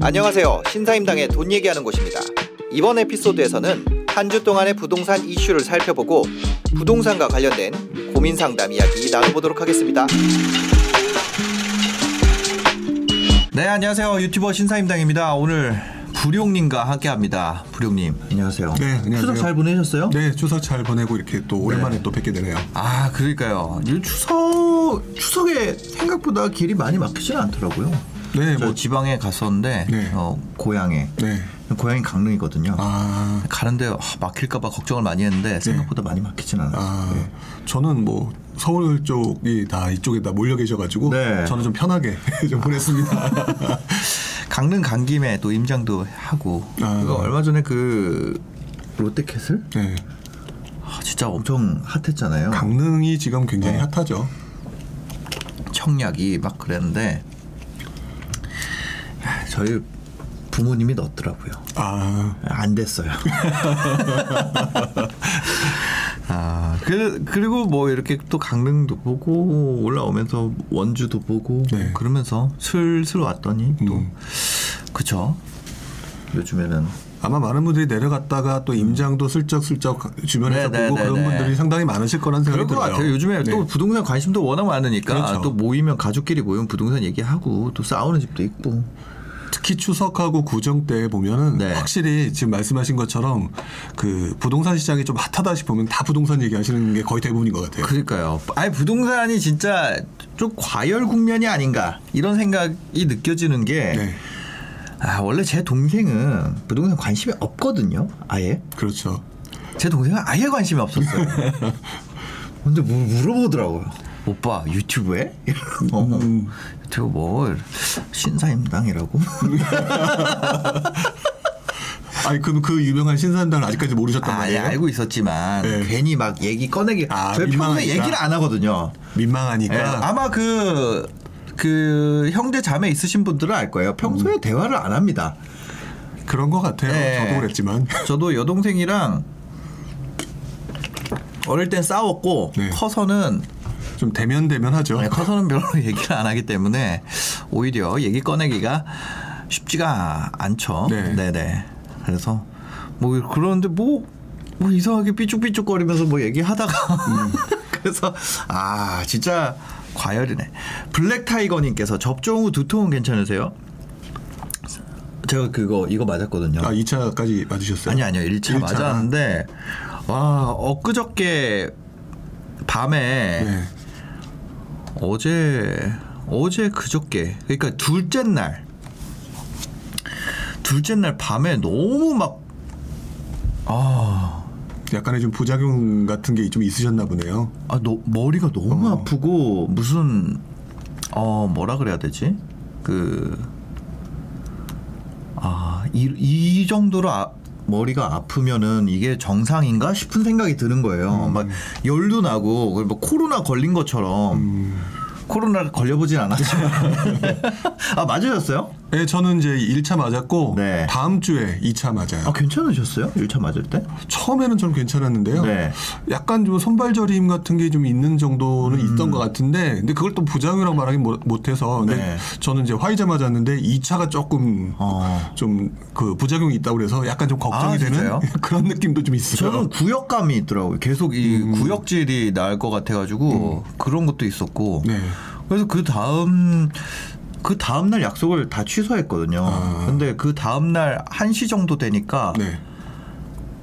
안녕하세요. 신사임당의 돈 얘기하는 곳입니다. 이번 에피소드에서는 한 주 동안의 부동산 이슈를 살펴보고 부동산과 관련된 고민 상담 이야기 나눠보도록 하겠습니다. 네, 안녕하세요. 유튜버 신사임당입니다. 오늘 부룡님과 함께합니다. 부룡님, 안녕하세요. 네, 안녕하세요. 추석 잘 보내셨어요? 네, 추석 잘 보내고 이렇게 또 오랜만에 또 뵙게 되네요. 아, 그러니까요. 이 추석 추석에 생각보다 길이 많이 막히지는 않더라고요. 네, 저뭐 지방에 갔었는데 네. 어, 고향에 네. 고향이 강릉이거든요. 아, 가는데 아, 막힐까봐 걱정을 많이 했는데 생각보다 많이 막히진 않아요. 아, 네. 저는 뭐 서울 쪽이 다 이쪽에 다 몰려 계셔가지고 네. 저는 좀 편하게 좀 보냈습니다. 강릉 간 김에 또 임장도 하고 아. 그거 얼마 전에 그 롯데캐슬 네, 아, 진짜 엄청 핫했잖아요. 강릉이 지금 굉장히 네. 핫하죠. 청약이 막 그랬는데 야, 저희 부모님이 넣었더라고요. 아, 안 됐어요. 아, 그, 그리고 뭐 이렇게 또 강릉도 보고 올라오면서 원주도 보고 네. 그러면서 슬슬 왔더니 또 음. 그쵸 요즘에는 아마 많은 분들이 내려갔다가 또 임장도 슬쩍슬쩍 주변에서 네, 네, 보고 네, 그런 네. 분들이 상당히 많으실 거란 그럴 생각이 것 들어요. 같아요. 요즘에 네. 또 부동산 관심도 워낙 많으니까 그렇죠. 또 모이면 가족끼리 모이면 부동산 얘기하고 또 싸우는 집도 있고 특히 추석하고 구정 때 보면은 네. 확실히 지금 말씀하신 것처럼 그 부동산 시장이 좀 핫하다 싶으면 다 부동산 얘기하시는 게 거의 대부분인 것 같아요. 그러니까요. 아니 부동산이 진짜 좀 과열 국면이 아닌가 이런 생각이 느껴지는 게 네, 아, 원래 제 동생은 부동산 관심이 없거든요. 아예. 그렇죠. 제 동생은 아예 관심이 없었어요. 근데 뭐 물어보더라고요. 오빠 유튜브에? 어, 음. 유튜브 뭐 신사임당이라고? 아니 그럼 그 유명한 신사임당을 아직까지 모르셨단 아, 예, 말이에요? 알고 있었지만 네. 괜히 막 얘기 꺼내기. 아, 저희 평소에 민망하니까? 얘기를 안 하거든요. 민망하니까. 예, 아마 그, 그 형제 자매 있으신 분들은 알 거예요. 평소에 음. 대화를 안 합니다. 그런 것 같아요. 네. 저도 그랬지만. 저도 여동생이랑 어릴 땐 싸웠고 네. 커서는 좀 대면 대면하죠. 네, 커서는 별로 얘기를 안 하기 때문에 오히려 얘기 꺼내기가 쉽지가 않죠. 네. 네네. 그래서 뭐 그런데 뭐, 뭐 이상하게 삐죽삐죽거리면서 뭐 얘기하다가 음. 그래서 아 진짜 과열이네. 블랙 타이거님께서 접종 후 두통은 괜찮으세요? 제가 그거 이거 맞았거든요. 아 2차까지 맞으셨어요? 아니 아니요 1차, 일차. 맞았는데 와 엊그저께 밤에 네. 어제 어제 그저께 그러니까 둘째 날 둘째 날 밤에 너무 막 아 약간의 좀 부작용 같은 게 좀 있으셨나 보네요. 아, 너, 머리가 너무 어. 아프고 무슨 어 뭐라 그래야 되지 그 아, 이, 이 정도로 아, 머리가 아프면은 이게 정상인가 싶은 생각이 드는 거예요. 막 열도 나고 뭐 코로나 걸린 것처럼 코로나 걸려보진 않았지만 아 맞으셨어요? 네, 저는 이제 1차 맞았고 네. 다음 주에 2차 맞아요. 아 괜찮으셨어요? 1차 맞을 때? 처음에는 좀 괜찮았는데요. 네. 약간 좀 손발저림 같은 게 좀 있는 정도는 음. 있던 것 같은데, 근데 그걸 또 부작용이라고 말하기 못해서, 근데 네. 저는 이제 화이자 맞았는데 2차가 조금 어. 좀그 부작용이 있다고 그래서 약간 좀 걱정이 아, 되는? 그런 느낌도 좀 있어요. 저는 구역감이 있더라고요. 계속 이 구역질이 날 것 같아가지고 그런 것도 있었고. 네. 그래서 그 다음 그 다음 날 약속을 다 취소했거든요. 아. 근데 그 다음 날 1시 정도 되니까 네.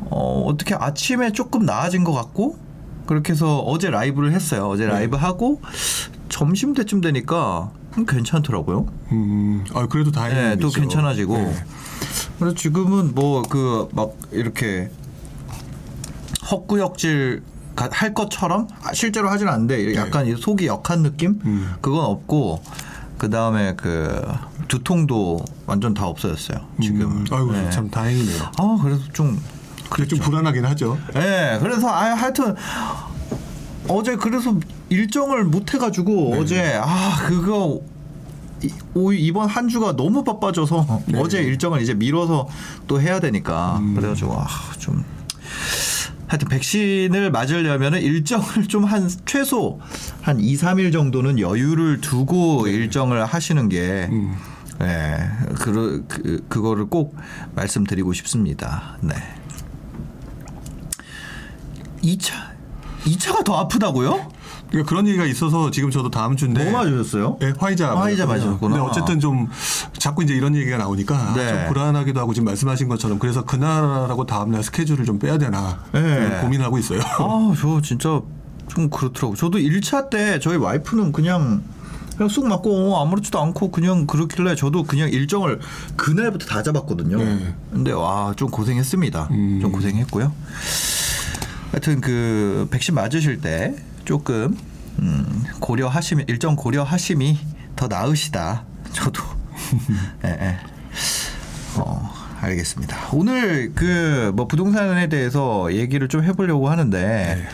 어, 어떻게 아침에 조금 나아진 것 같고 그렇게 해서 어제 라이브를 했어요. 어제 네. 라이브 하고 점심 때쯤 되니까 음, 괜찮더라고요. 음, 아 그래도 다행이죠. 네, 또 괜찮아지고. 네. 그래서 지금은 뭐 그 막 이렇게 헛구역질 가- 할 것처럼 아, 실제로 하진 않는데 약간 이 속이 역한 느낌 네. 음. 그건 없고 그 다음에 그 두통도 완전 다 없어졌어요 지금. 음, 아이고 네. 참 다행이네요. 아 그래서 좀 그게 좀 불안하긴 하죠. 예, 그래서 아 하여튼 어제 그래서 일정을 못 해가지고 네. 어제 아 그거 이번 한 주가 너무 바빠져서 네. 어제 일정을 이제 미뤄서 또 해야 되니까 음. 그래가지고 아, 좀 하여튼 백신을 맞으려면 일정을 좀 한 최소 한 2, 3일 정도는 여유를 두고 일정을 하시는 게 네. 음. 네, 그, 그, 그거를 꼭 말씀드리고 싶습니다. 네. 2차, 2차가 더 아프다고요? 그러니까 그런 얘기가 있어서 지금 저도 다음 주인데 뭐 맞으셨어요? 네, 화이자. 화이자. 맞으셨구나. 근데 어쨌든 좀 자꾸 이제 이런 얘기가 나오니까 네. 좀 불안하기도 하고 지금 말씀하신 것처럼 그래서 그날하고 다음날 스케줄을 좀 빼야 되나 네. 좀 고민하고 있어요. 아, 저 진짜 좀 그렇더라고. 저도 1차 때 저희 와이프는 그냥 그냥 쑥 맞고 아무렇지도 않고 그냥 그렇길래 저도 그냥 일정을 그날부터 다 잡았거든요. 네. 근데 와, 좀 고생했습니다. 음. 좀 고생했고요. 하여튼 그 백신 맞으실 때 조금 음, 고려하시면 일정 고려하심이 더 나으시다. 저도. 예, 예. 어, 알겠습니다. 오늘 그 뭐 부동산에 대해서 얘기를 좀 해보려고 하는데,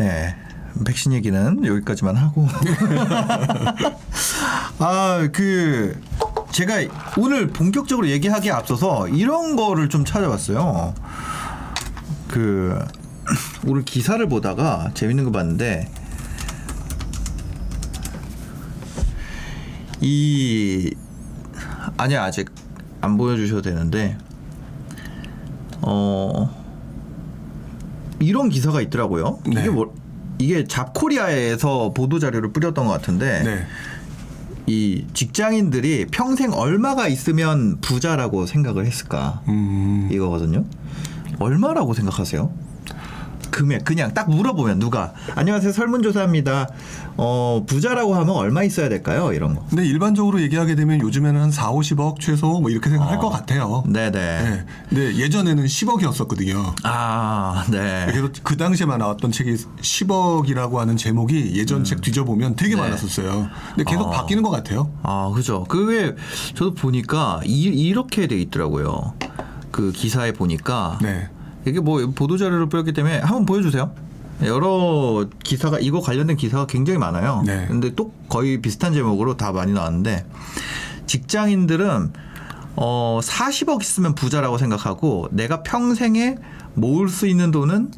예. 백신 얘기는 여기까지만 하고. 아, 그, 제가 오늘 본격적으로 얘기하기에 앞서서 이런 거를 좀 찾아봤어요. 그, 오늘 기사를 보다가 재밌는 거 봤는데, 이, 아니야, 아직 안 보여주셔도 되는데, 어, 이런 기사가 있더라고요. 네. 이게 뭐, 이게 잡코리아에서 보도 자료를 뿌렸던 것 같은데, 네. 이 직장인들이 평생 얼마가 있으면 부자라고 생각을 했을까 음. 이거거든요. 얼마라고 생각하세요? 금액 그냥 딱 물어보면 누가 안녕하세요 설문조사입니다. 어 부자라고 하면 얼마 있어야 될까요? 이런 거. 근데 일반적으로 얘기하게 되면 요즘에는 한 4, 50억 최소 뭐 이렇게 생각할 어. 것 같아요. 네네. 네. 근데 예전에는 10억이었었거든요. 아 네. 그래서 그 당시에만 나왔던 책이 10억이라고 하는 제목이 예전 책 뒤져보면 되게 네. 많았었어요. 근데 계속 어. 바뀌는 것 같아요. 아 그죠. 그게 저도 보니까 이, 이렇게 돼 있더라고요. 그 기사에 보니까 네. 이게 뭐 보도 자료를 뿌렸기 때문에 한번 보여주세요. 여러 기사가 이거 관련된 기사가 굉장히 많아요. 네. 근데 또 거의 비슷한 제목으로 다 많이 나왔는데 직장인들은 어 40억 있으면 부자라고 생각하고 내가 평생에 모을 수 있는 돈은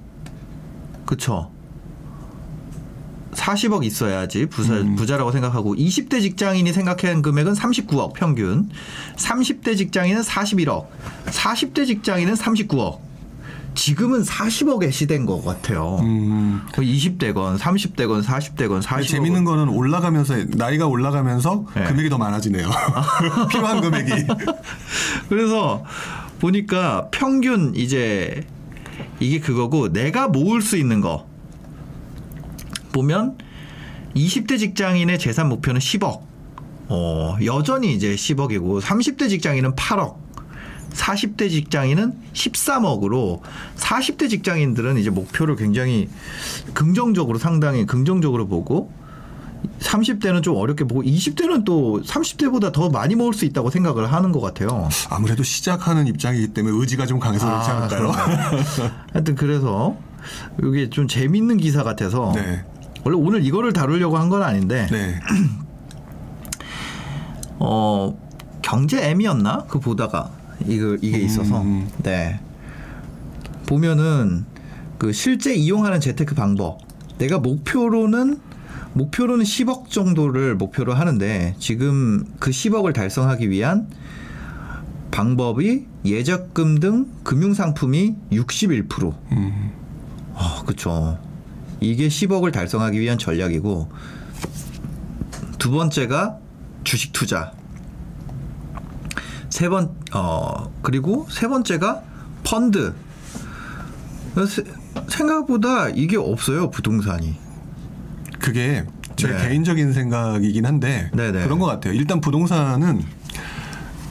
그쵸. 40억 있어야지 부자, 음. 부자라고 생각하고 20대 직장인이 생각하는 금액은 39억 평균 30대 직장인은 41억 40대 직장인은 39억 지금은 40억의 시대인 것 같아요 음. 거의 20대건 30대건 40대건 40억 아니, 재밌는 거는 올라가면서 나이가 올라가면서 네. 금액이 더 많아지네요. 필요한 금액이. 그래서 보니까 평균 이제 이게 그거고 내가 모을 수 있는 거 보면 20대 직장인의 재산 목표는 10억. 어, 여전히 이제 10억이고 30대 직장인은 8억. 40대 직장인은 13억으로 40대 직장인들은 이제 목표를 굉장히 긍정적으로 상당히 긍정적으로 보고 30대는 좀 어렵게 보고 20대는 또 30대보다 더 많이 모을 수 있다고 생각을 하는 것 같아요. 아무래도 시작하는 입장이기 때문에 의지가 좀 강해서 그렇지 아, 않을까요? 하여튼 그래서 이게 좀 재밌는 기사 같아서 네. 원래 오늘 이거를 다루려고 한 건 아닌데 네. 어 경제 M이었나 그 보다가 이거 이게 있어서 음. 네 보면은 그 실제 이용하는 재테크 방법 내가 목표로는 목표로는 10억 정도를 목표로 하는데 지금 그 10억을 달성하기 위한 방법이 예적금 등 금융 상품이 61%. 음. 아, 그렇죠. 이게 10억을 달성하기 위한 전략이고 두 번째가 주식 투자. 세 번, 어, 그리고 세 번째가 펀드. 세- 생각보다 이게 없어요, 부동산이. 그게 제 네. 개인적인 생각이긴 한데 네네. 그런 것 같아요. 일단 부동산은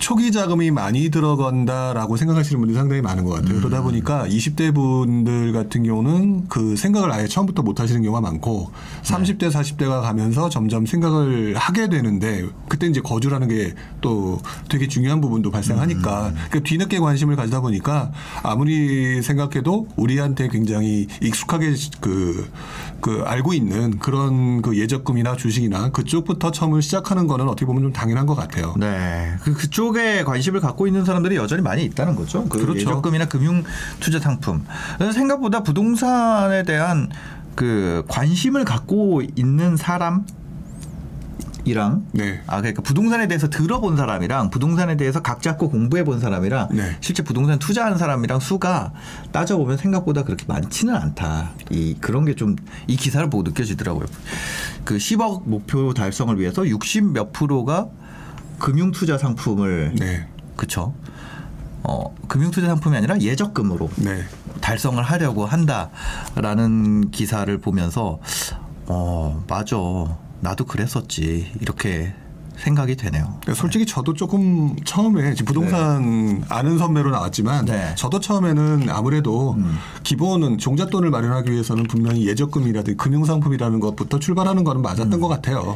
초기 자금이 많이 들어간다라고 생각하시는 분들이 상당히 많은 것 같아요. 그러다 음. 보니까 20대 분들 같은 경우는 그 생각을 아예 처음부터 못 하시는 경우가 많고 네. 30대, 40대가 가면서 점점 생각을 하게 되는데 그때 이제 거주라는 게 또 되게 중요한 부분도 발생하니까 음. 그 뒤늦게 관심을 가지다 보니까 아무리 생각해도 우리한테 굉장히 익숙하게 그, 그 알고 있는 그런 그 예적금이나 주식이나 그쪽부터 처음을 시작하는 거는 어떻게 보면 좀 당연한 것 같아요. 네. 그, 그쪽 에 관심을 갖고 있는 사람들이 여전히 많이 있다는 거죠. 그 그렇죠. 예적금이나 금융 투자 상품. 생각보다 부동산에 대한 그 관심을 갖고 있는 사람 이랑 네. 아 그러니까 부동산에 대해서 들어본 사람이랑 부동산에 대해서 각 잡고 공부해 본 사람이랑 네. 실제 부동산 투자하는 사람이랑 수가 따져 보면 생각보다 그렇게 많지는 않다. 이 그런 게 좀 이 기사를 보고 느껴지더라고요. 그 10억 목표 달성을 위해서 60 몇 프로가 금융 투자 상품을 네. 그쵸? 어 금융 투자 상품이 아니라 예적금으로 네. 달성을 하려고 한다라는 기사를 보면서 어 맞아 나도 그랬었지 이렇게 생각이 되네요. 그러니까 솔직히 저도 조금 처음에 지금 부동산 아는 선배로 나왔지만 네. 저도 처음에는 아무래도 기본은 종잣돈을 마련하기 위해서는 분명히 예적금이라든지 금융상품이라는 것부터 출발하는 거는 맞았던 것 같아요.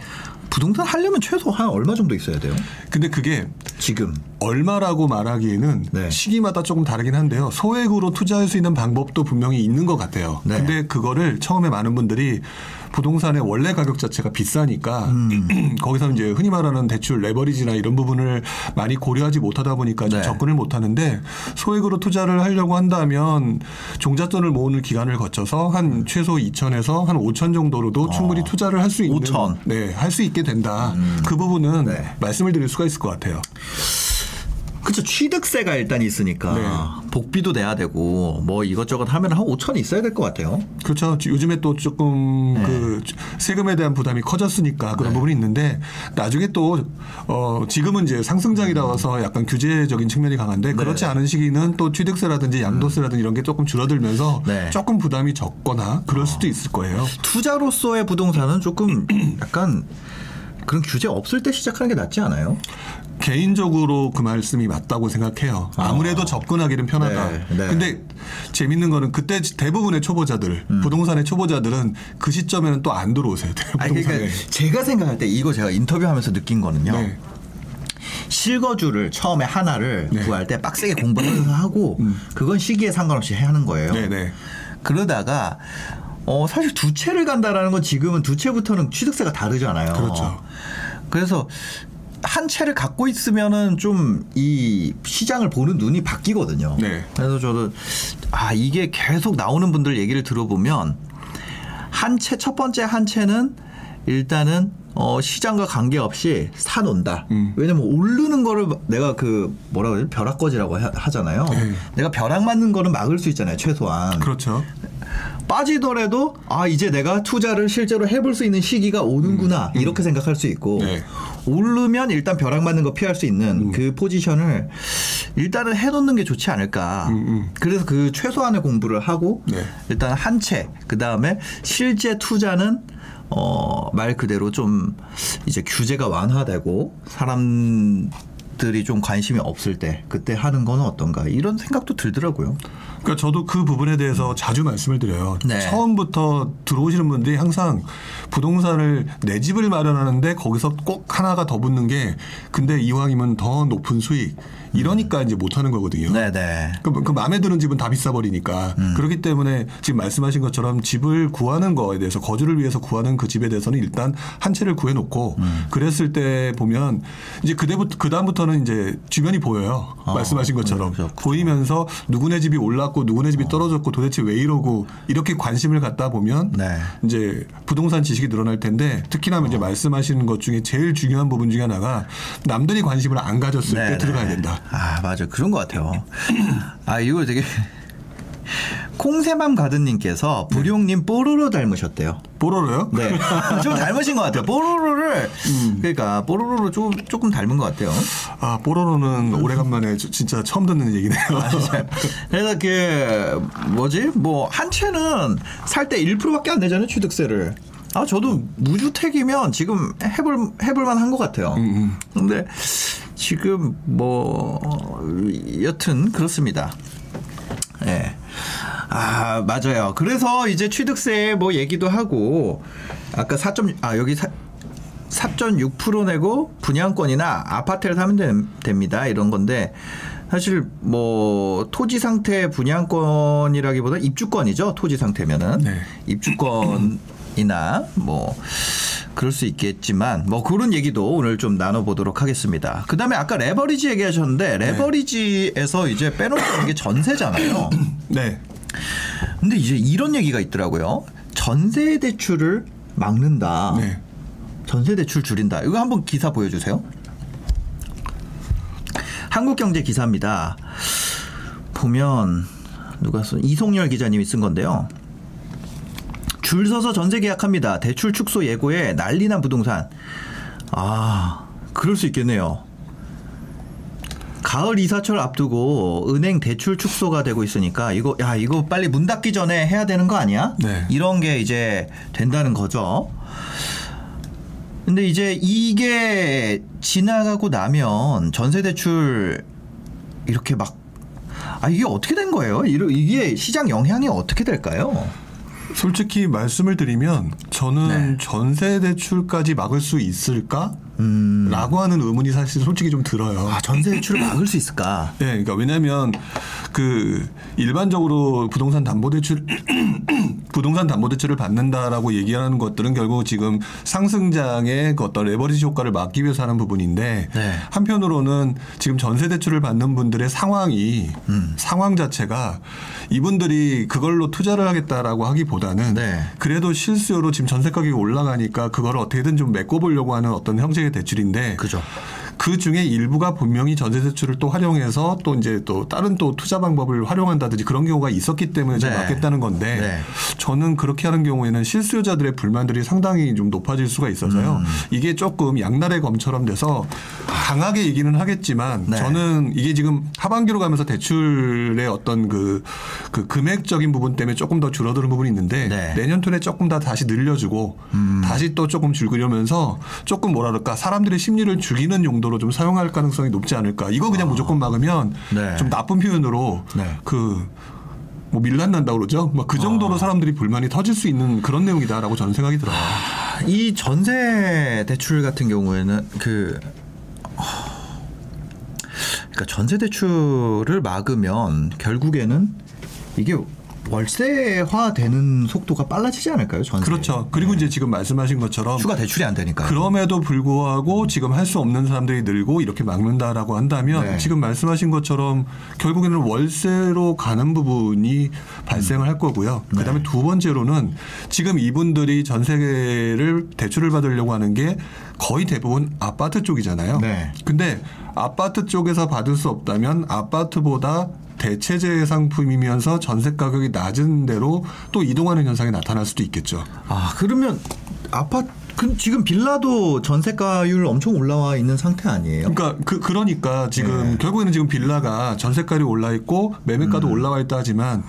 부동산 하려면 최소 한 얼마 정도 있어야 돼요? 근데 그게 지금 얼마라고 말하기에는 네. 시기마다 조금 다르긴 한데요. 소액으로 투자할 수 있는 방법도 분명히 있는 것 같아요. 네. 근데 그거를 처음에 많은 분들이 부동산의 원래 가격 자체가 비싸니까 음. 거기서 이제 흔히 말하는 대출 레버리지나 이런 부분을 많이 고려하지 못하다 보니까 좀 네. 접근을 못 하는데 소액으로 투자를 하려고 한다면 종잣돈을 모으는 기간을 거쳐서 한 최소 2천에서 한 5천 정도로도 충분히 투자를 할 수 있는 5천. 네, 할 수 있게 된다. 그 부분은 네. 말씀을 드릴 수가 있을 것 같아요. 그쵸 취득세가 일단 있으니까 네. 복비도 내야 되고 뭐 이것저것 하면 한 5천 있어야 될 것 같아요. 그렇죠. 요즘에 또 조금 네. 그 세금에 대한 부담이 커졌으니까 그런 부분이 있는데 나중에 또 어, 지금은 이제 상승장이라서 약간 규제적인 측면이 강한데 그렇지 않은 시기는 또 취득세라든지 양도세라든지 이런 게 조금 줄어들면서 네. 조금 부담이 적거나 그럴 수도 있을 거예요. 투자로서의 부동산은 조금 약간 그런 규제 없을 때 시작하는 게 낫지 않아요? 개인적으로 그 말씀이 맞다고 생각해요. 아무래도 접근하기는 편하다. 네, 네. 근데 재밌는 거는 그때 대부분의 초보자들, 부동산의 초보자들은 그 시점에는 또 안 들어오세요. 아니 부동산에. 그러니까 제가 생각할 때 이거 제가 인터뷰하면서 느낀 거는요. 네. 실거주를 처음에 하나를 네. 음. 구할 때 빡세게 공부하면서 하고 그건 시기에 상관없이 하는 거예요. 네네. 그러다가 어 사실 두 채를 간다라는 건 지금은 두 채부터는 취득세가 다르잖아요. 그렇죠. 그래서 한 채를 갖고 있으면은 좀 이 시장을 보는 눈이 바뀌거든요. 네. 그래서 저도 아 이게 계속 나오는 분들 얘기를 들어보면 한 채 첫 번째 한 채는 일단은 어 시장과 관계없이 사놓는다. 음. 왜냐면 오르는 거를 내가 그 뭐라 그러지 벼락거지라고 하- 하잖아요. 네. 내가 벼락 맞는 거는 막을 수 있잖아요. 최소한. 그렇죠. 빠지더라도 아 이제 내가 투자를 실제로 해볼 수 있는 시기가 오는구나 이렇게 생각할 수 있고 음. 네. 오르면 일단 벼락 맞는 거 피할 수 있는 그 포지션을 일단은 해놓는 게 좋지 않을까. 음, 그래서 그 최소한의 공부를 하고 네. 일단 한 채 그 다음에 실제 투자는 어 말 그대로 좀 이제 규제가 완화되고 사람 들이 좀 관심이 없을 때 그때 하는 거는 어떤가 이런 생각도 들더라고요. 그러니까 저도 그 부분에 대해서 자주 말씀을 드려요. 네. 처음부터 들어오시는 분들이 항상 부동산을 내 집을 마련하는데 거기서 꼭 하나가 더 붙는 게 근데 이왕이면 더 높은 수익 이러니까 이제 못 하는 거거든요. 네네. 그, 그 마음에 드는 집은 다 비싸 버리니까 음. 그렇기 때문에 지금 말씀하신 것처럼 집을 구하는 거에 대해서 거주를 위해서 구하는 그 집에 대해서는 일단 한 채를 구해놓고 음. 그랬을 때 보면 이제 그대부터 그 다음부터는 이제 주변이 보여요 아, 말씀하신 것처럼 그렇죠. 보이면서 누구네 집이 올랐고 누구네 집이 떨어졌고 도대체 왜 이러고 이렇게 관심을 갖다 보면 네. 이제 부동산 지식이 늘어날 텐데 특히나 이제 말씀하시는 것 중에 제일 중요한 부분 중에 하나가 남들이 관심을 안 가졌을 때 네, 들어가야 네. 된다. 아 맞아 그런 것 같아요. 아 이거 되게 콩새맘 가든님께서 부룡님 뽀로로 닮으셨대요. 뽀로로요? 네, 좀 닮으신 것 같아요. 뽀로로를 그러니까 뽀로로를 조금 조금 닮은 것 같아요. 아 뽀로로는 오래간만에 저- 진짜 처음 듣는 얘기네요. 그래서 그 뭐지 뭐 한 채는 살 때 1%밖에 안 내잖아요 취득세를. 아 저도 무주택이면 지금 해볼 해볼만 한것 같아요. 근데 지금 뭐 여튼 그렇습니다. 예. 아 맞아요. 그래서 이제 취득세 뭐 얘기도 하고 아까 4.아 여기 4, 4.6% 내고 분양권이나 아파트를 사면 됨- 됩니다. 이런 건데 사실 뭐 토지 상태 분양권이라기보다 입주권이죠. 토지 상태면은 네. 입주권 이나 뭐 그럴 수 있겠지만 뭐 그런 얘기도 오늘 좀 나눠보도록 하겠습니다. 그 다음에 아까 레버리지 얘기하셨는데 레버리지에서 이제 빼놓을 수 있는 게 전세잖아요. 네. 근데 이제 이런 얘기가 있더라고요. 전세 대출을 막는다. 네. 전세 대출 줄인다. 이거 한번 기사 보여주세요. 한국경제 기사입니다. 보면 누가 쓴 이송열 기자님이 쓴 건데요. 줄 서서 전세 계약합니다. 대출 축소 예고에 난리난 부동산. 아, 그럴 수 있겠네요. 가을 이사철 앞두고 은행 대출 축소가 되고 있으니까 이거 야 이거 빨리 문 닫기 전에 해야 되는 거 아니야? 네. 이런 게 이제 된다는 거죠. 근데 이제 이게 지나가고 나면 전세 대출 이렇게 막 아 이게 어떻게 된 거예요? 이게 시장 영향이 어떻게 될까요? 솔직히 말씀을 드리면 저는 네. 전세 대출까지 막을 수 있을까? 라고 하는 의문이 사실 솔직히 좀 들어요. 음. 아 전세 대출을 막을 수 있을까? 네, 그러니까 왜냐하면 그 일반적으로 부동산 담보대출 부동산 담보대출을 받는다라고 얘기하는 것들은 결국 지금 상승장의 그 어떤 레버리지 효과를 막기 위해서 하는 부분인데 네. 한편으로는 지금 전세 대출을 받는 분들의 상황이 음. 상황 자체가 이분들이 그걸로 투자를 하겠다라고 하기보다는 네. 그래도 실수요로 지금 전세 가격이 올라가니까 그걸 어떻게든 좀 메꿔보려고 하는 어떤 형식의 대출인데 그죠. 그 중에 일부가 분명히 전세 대출을 또 활용해서 또 이제 또 다른 또 투자 방법을 활용한다든지 그런 경우가 있었기 때문에 좀 네. 막겠다는 건데 네. 저는 그렇게 하는 경우에는 실수요자들의 불만들이 상당히 좀 높아질 수가 있어서요. 음. 이게 조금 양날의 검처럼 돼서 강하게 얘기는 하겠지만 네. 저는 이게 지금 하반기로 가면서 대출의 어떤 그, 그 금액적인 부분 때문에 조금 더 줄어드는 부분이 있는데 네. 음. 내년 톤에 조금 더 다시 늘려주고 다시 또 조금 줄이려면서 조금 뭐라 그럴까 사람들의 심리를 죽이는 용도 로 좀 사용할 가능성이 높지 않을까. 이거 그냥 무조건 막으면 아. 네. 좀 나쁜 표현으로 네. 그뭐 밀란 난다 그러죠. 막 그 정도로 아. 사람들이 불만이 터질 수 있는 그런 내용이다라고 저는 생각이 들어요. 이 전세 대출 같은 경우에는 그 그러니까 전세 대출을 막으면 결국에는 이게 월세화 되는 속도가 빨라지지 않을까요? 전세. 그렇죠. 그리고 이제 지금 말씀하신 것처럼 추가 대출이 안 되니까. 그럼에도 불구하고 지금 할 수 없는 사람들이 늘고 이렇게 막는다라고 한다면 네. 지금 말씀하신 것처럼 결국에는 월세로 가는 부분이 발생을 할 거고요. 네. 그다음에 두 번째로는 지금 이분들이 전세를 대출을 받으려고 하는 게 거의 대부분 아파트 쪽이잖아요. 네. 근데 아파트 쪽에서 받을 수 없다면 아파트보다 대체재 상품이면서 전세 가격이 낮은 대로 또 이동하는 현상이 나타날 수도 있겠죠. 아 그러면 아파트 그 지금 빌라도 전세가율 엄청 올라와 있는 상태 아니에요? 그러니까 그 그러니까 지금 네. 결국에는 지금 빌라가 전세가율이 올라 있고 매매가도 올라와 있다 하지만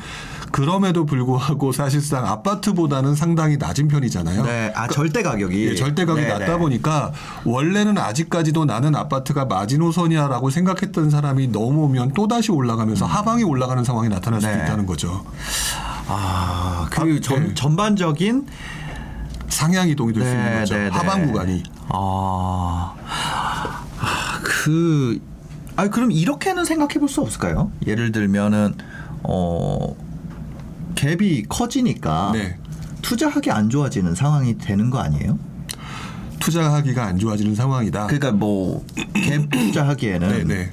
그럼에도 불구하고 사실상 아파트보다는 상당히 낮은 편이잖아요. 네, 아 절대 가격이 예, 절대 가격이 네, 낮다 네. 보니까 원래는 아직까지도 나는 아파트가 마지노선이야라고 생각했던 사람이 넘어오면 또 다시 올라가면서 하방이 올라가는 상황이 나타날 수도 음. 네. 있다는 거죠. 아, 그 아, 전, 네. 전반적인 상향 이동이 될 수 있는 네, 거죠. 네, 네. 하방 구간이. 아, 아, 그, 아 그럼 이렇게는 생각해 볼 수 없을까요? 예를 들면은 어 갭이 커지니까 네. 투자하기 안 좋아지는 상황이 되는 거 아니에요? 투자하기가 안 좋아지는 상황이다. 그러니까 뭐 갭 투자하기에는 네, 네.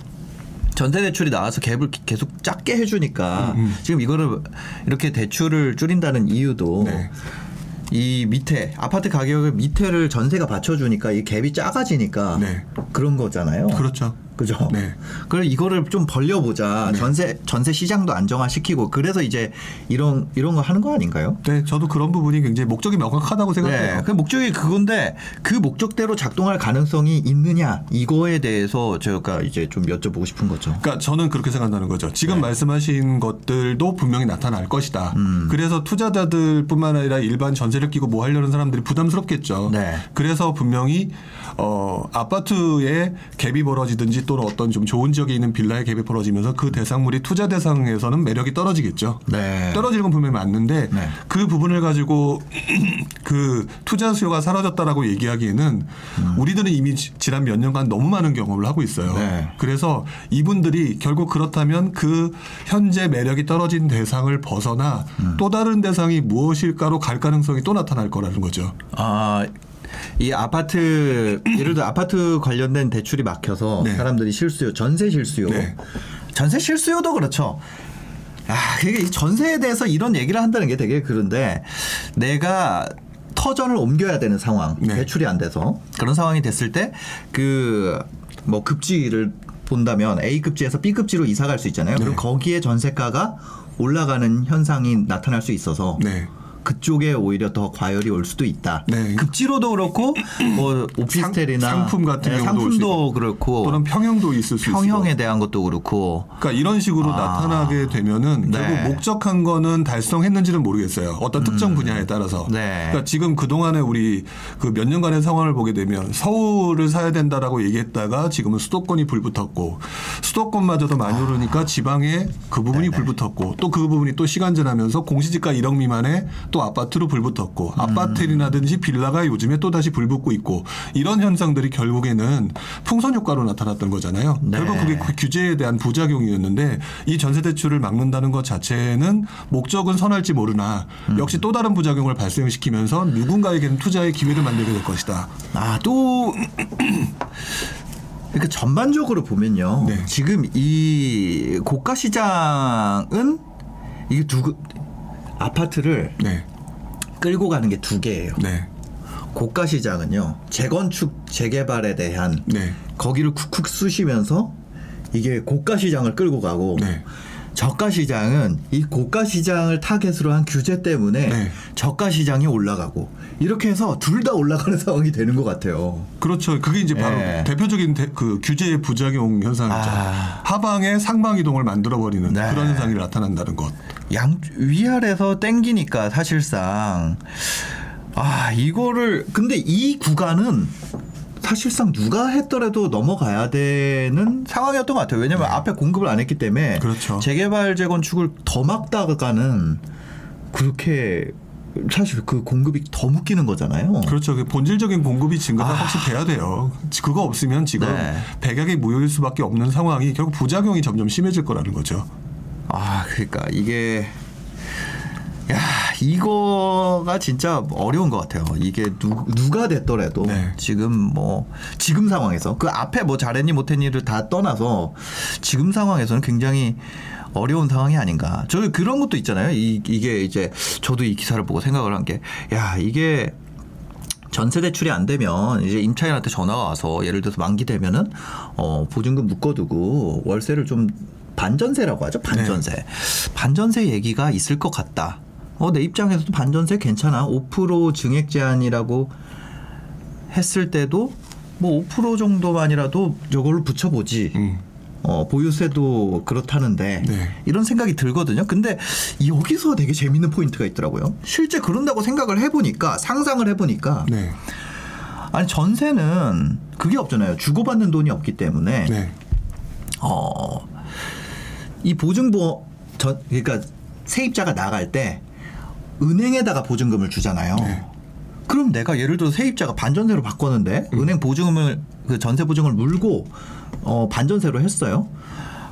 전세 대출이 나와서 갭을 계속 작게 해주니까 음, 지금 이거를 이렇게 대출을 줄인다는 이유도 네. 이 밑에 아파트 가격을 밑에를 전세가 받쳐주니까 이 갭이 작아지니까 네. 그런 거잖아요. 그렇죠. 그죠? 네. 그래 이거를 좀 벌려보자. 전세 전세 시장도 안정화시키고 그래서 이제 이런 이런 거 하는 거 아닌가요? 네, 저도 그런 부분이 굉장히 목적이 명확하다고 생각해요. 네, 그 목적이 그건데 그 목적대로 작동할 가능성이 있느냐 이거에 대해서 제가 이제 좀 여쭤보고 싶은 거죠. 그러니까 저는 그렇게 생각하는 거죠. 지금 네. 말씀하신 것들도 분명히 나타날 것이다. 음. 그래서 투자자들뿐만 아니라 일반 전세를 끼고 뭐 하려는 사람들이 부담스럽겠죠. 네. 그래서 분명히 어 아파트에 갭이 벌어지든지 또는 어떤 좀 좋은 지역에 있는 빌라에 갭이 벌어지면서 그 대상물이 투자 대상에서는 매력이 떨어지겠죠. 네. 떨어지는 건 분명히 맞는데 네. 그 부분을 가지고 그 투자 수요가 사라졌다라고 얘기하기에는 우리들은 이미 지- 지난 몇 년간 너무 많은 경험을 하고 있어요. 네. 그래서 이분들이 결국 그렇다면 그 현재 매력이 떨어진 대상을 벗어나 음. 또 다른 대상이 무엇일까로 갈 가능성이 또 나타날 거라는 거죠. 아, 이 아파트 예를 들어 아파트 관련된 대출이 막혀서 네. 사람들이 실수요, 전세 실수요, 네. 전세 실수요도 그렇죠. 아, 이 전세에 대해서 이런 얘기를 한다는 게 되게 그런데 내가 터전을 옮겨야 되는 상황, 네. 대출이 안 돼서 그런 상황이 됐을 때 그 뭐 급지를 본다면 A 급지에서 B 급지로 이사 갈 수 있잖아요. 그럼 네. 거기에 전세가가 올라가는 현상이 나타날 수 있어서 네. 그쪽에 오히려 더 과열이 올 수도 있다. 네. 급지로도 그렇고 뭐 오피스텔이나 상- 상품 같은 네, 상품도 있고. 그렇고 또는 평형도 있을 수 있고. 평형에 대한 것도 그렇고 그러니까 이런 식으로 아. 나타나게 되면은 네. 결국 목적한 거는 달성했는지는 모르겠어요. 어떤 특정 분야에 따라서. 음. 네. 그러니까 지금 그 동안에 우리 그 몇 년간의 상황을 보게 되면 서울을 사야 된다라고 얘기했다가 지금은 수도권이 불붙었고 수도권마저도 많이 오르니까 지방에 그 부분이 네네. 불붙었고 또 그 부분이 또 시간 지나면서 공시지가 1억 미만에 또 아파트로 불붙었고 음. 아파트라든지 빌라가 요즘에 또 다시 불붙고 있고 이런 현상들이 결국에는 풍선 효과로 나타났던 거잖아요. 네. 결국 그게 그 규제에 대한 부작용이었는데 이 전세 대출을 막는다는 것 자체는 목적은 선할지 모르나 음. 역시 또 다른 부작용을 발생시키면서 누군가에게는 투자의 기회를 만들게 될 것이다. 아또 이렇게 전반적으로 보면요. 네. 지금 이 고가 시장은 이게 두 아파트를 네, 끌고 가는 게 두 개예요. 네, 고가 시장은요. 재건축 재개발에 대한 네, 거기를 쿡쿡 쑤시면서 이게 고가 시장을 끌고 가고 네. 저가 시장은 이 고가 시장을 타겟으로 한 규제 때문에 네. 저가 시장이 올라가고 이렇게 해서 둘 다 올라가는 상황이 되는 것 같아요. 그렇죠. 그게 이제 바로 네. 대표적인 대- 그 규제의 부작용 현상이죠. 아. 하방에 상방 이동을 만들어 버리는 네. 그런 현상이 나타난다는 것. 양 위아래서 땡기니까 사실상 아 이거를 근데 이 구간은 사실상 누가 했더라도 넘어가야 되는 상황이었던 것 같아요. 왜냐면 앞에 공급을 안 했기 때문에 네. 그렇죠. 재개발 재건축을 더 막다가는 그렇게 사실 그 공급이 더 묶이는 거잖아요. 그렇죠. 그 본질적인 공급이 증가가 아. 확실히 돼야 돼요. 그거 없으면 지금 네. 백약이 무효일 수밖에 없는 상황이 결국 부작용이 점점 심해질 거라는 거죠. 아, 그러니까 이게 야 이거가 진짜 어려운 것 같아요. 이게 누, 누가 됐더라도 네. 지금 뭐 지금 상황에서 그 앞에 뭐 잘했니 못했니를 다 떠나서 지금 상황에서는 굉장히 어려운 상황이 아닌가. 저 그런 것도 있잖아요. 이, 이게 이제 저도 이 기사를 보고 생각을 한 게 야 이게 전세 대출이 안 되면 이제 임차인한테 전화가 와서 예를 들어서 만기 되면은 어 보증금 묶어두고 월세를 좀 반전세라고 하죠 반전세 반전세 얘기가 있을 것 같다. 어 내 입장에서도 반전세 괜찮아 5% 증액 제한이라고 했을 때도 뭐 5% 정도만이라도 저걸로 붙여보지. 음. 어, 보유세도 그렇다는데 네. 이런 생각이 들거든요. 근데 여기서 되게 재밌는 포인트가 있더라고요. 실제 그런다고 생각을 해보니까 상상을 해보니까 네. 아니 전세는 그게 없잖아요. 주고받는 돈이 없기 때문에 네. 어, 이 보증보험 전 그러니까 세입자가 나갈 때 은행에다가 보증금을 주잖아요. 네. 그럼 내가 예를 들어 세입자가 반전세로 바꿨는데 은행 보증금을 그 전세 보증을 물고 어 반전세로 했어요.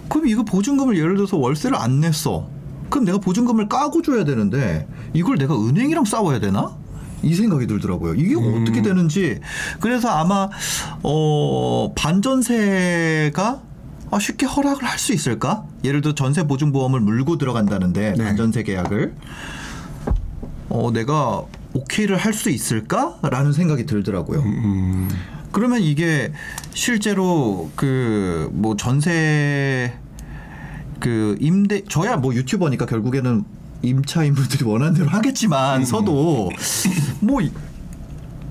그럼 이거 보증금을 예를 들어서 월세를 안 냈어. 그럼 내가 보증금을 까고 줘야 되는데 이걸 내가 은행이랑 싸워야 되나? 이 생각이 들더라고요. 이게 어떻게 되는지. 그래서 아마 어 반전세가 아, 쉽게 허락을 할 수 있을까? 예를 들어 전세 보증 보험을 물고 들어간다는데 네. 반전세 계약을 어 내가 오케이를 할 수 있을까라는 생각이 들더라고요. 음. 그러면 이게 실제로 그 뭐 전세 그 임대 저야 뭐 유튜버니까 결국에는 임차인분들이 원하는 대로 하겠지만 서도 뭐 이-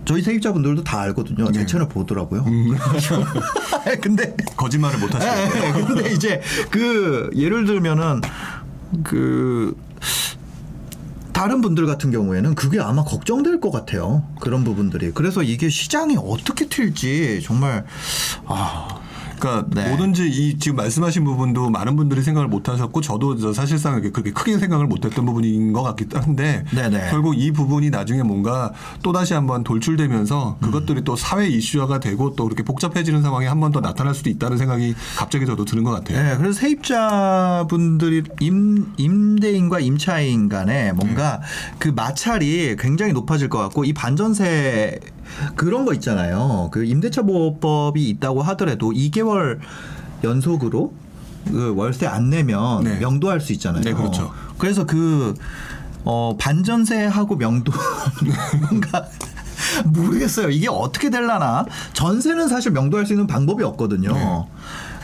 저희 세입자분들도 다 알거든요. 제 채널 보더라고요. 근데 거짓말을 못 하시고. 예, 예. 근데 이제 그 예를 들면은 그 다른 분들 같은 경우에는 그게 아마 걱정될 것 같아요. 그런 부분들이. 그래서 이게 시장이 어떻게 튈지 정말 아 그러니까 네. 뭐든지 이 지금 말씀하신 부분도 많은 분들이 생각을 못 하셨고 저도 저 사실상 그렇게 크게 생각을 못 했던 부분인 것 같기도 한데 네네. 결국 이 부분이 나중에 뭔가 또 다시 한번 돌출되면서 음. 그것들이 또 사회 이슈화가 되고 또 그렇게 복잡해지는 상황이 한 번 더 나타날 수도 있다는 생각이 갑자기 저도 드는 것 같아요. 네, 그래서 세입자분들이 임, 임대인과 임차인 간에 뭔가 그 마찰이 굉장히 높아질 것 같고 이 반전세 그런 거 있잖아요. 그 임대차 보호법이 있다고 하더라도 2개월 연속으로 그 월세 안 내면 네. 명도할 수 있잖아요. 네, 그렇죠. 그래서 그 어, 반전세하고 명도 뭔가 모르겠어요. 이게 어떻게 될라나? 전세는 사실 명도할 수 있는 방법이 없거든요. 네.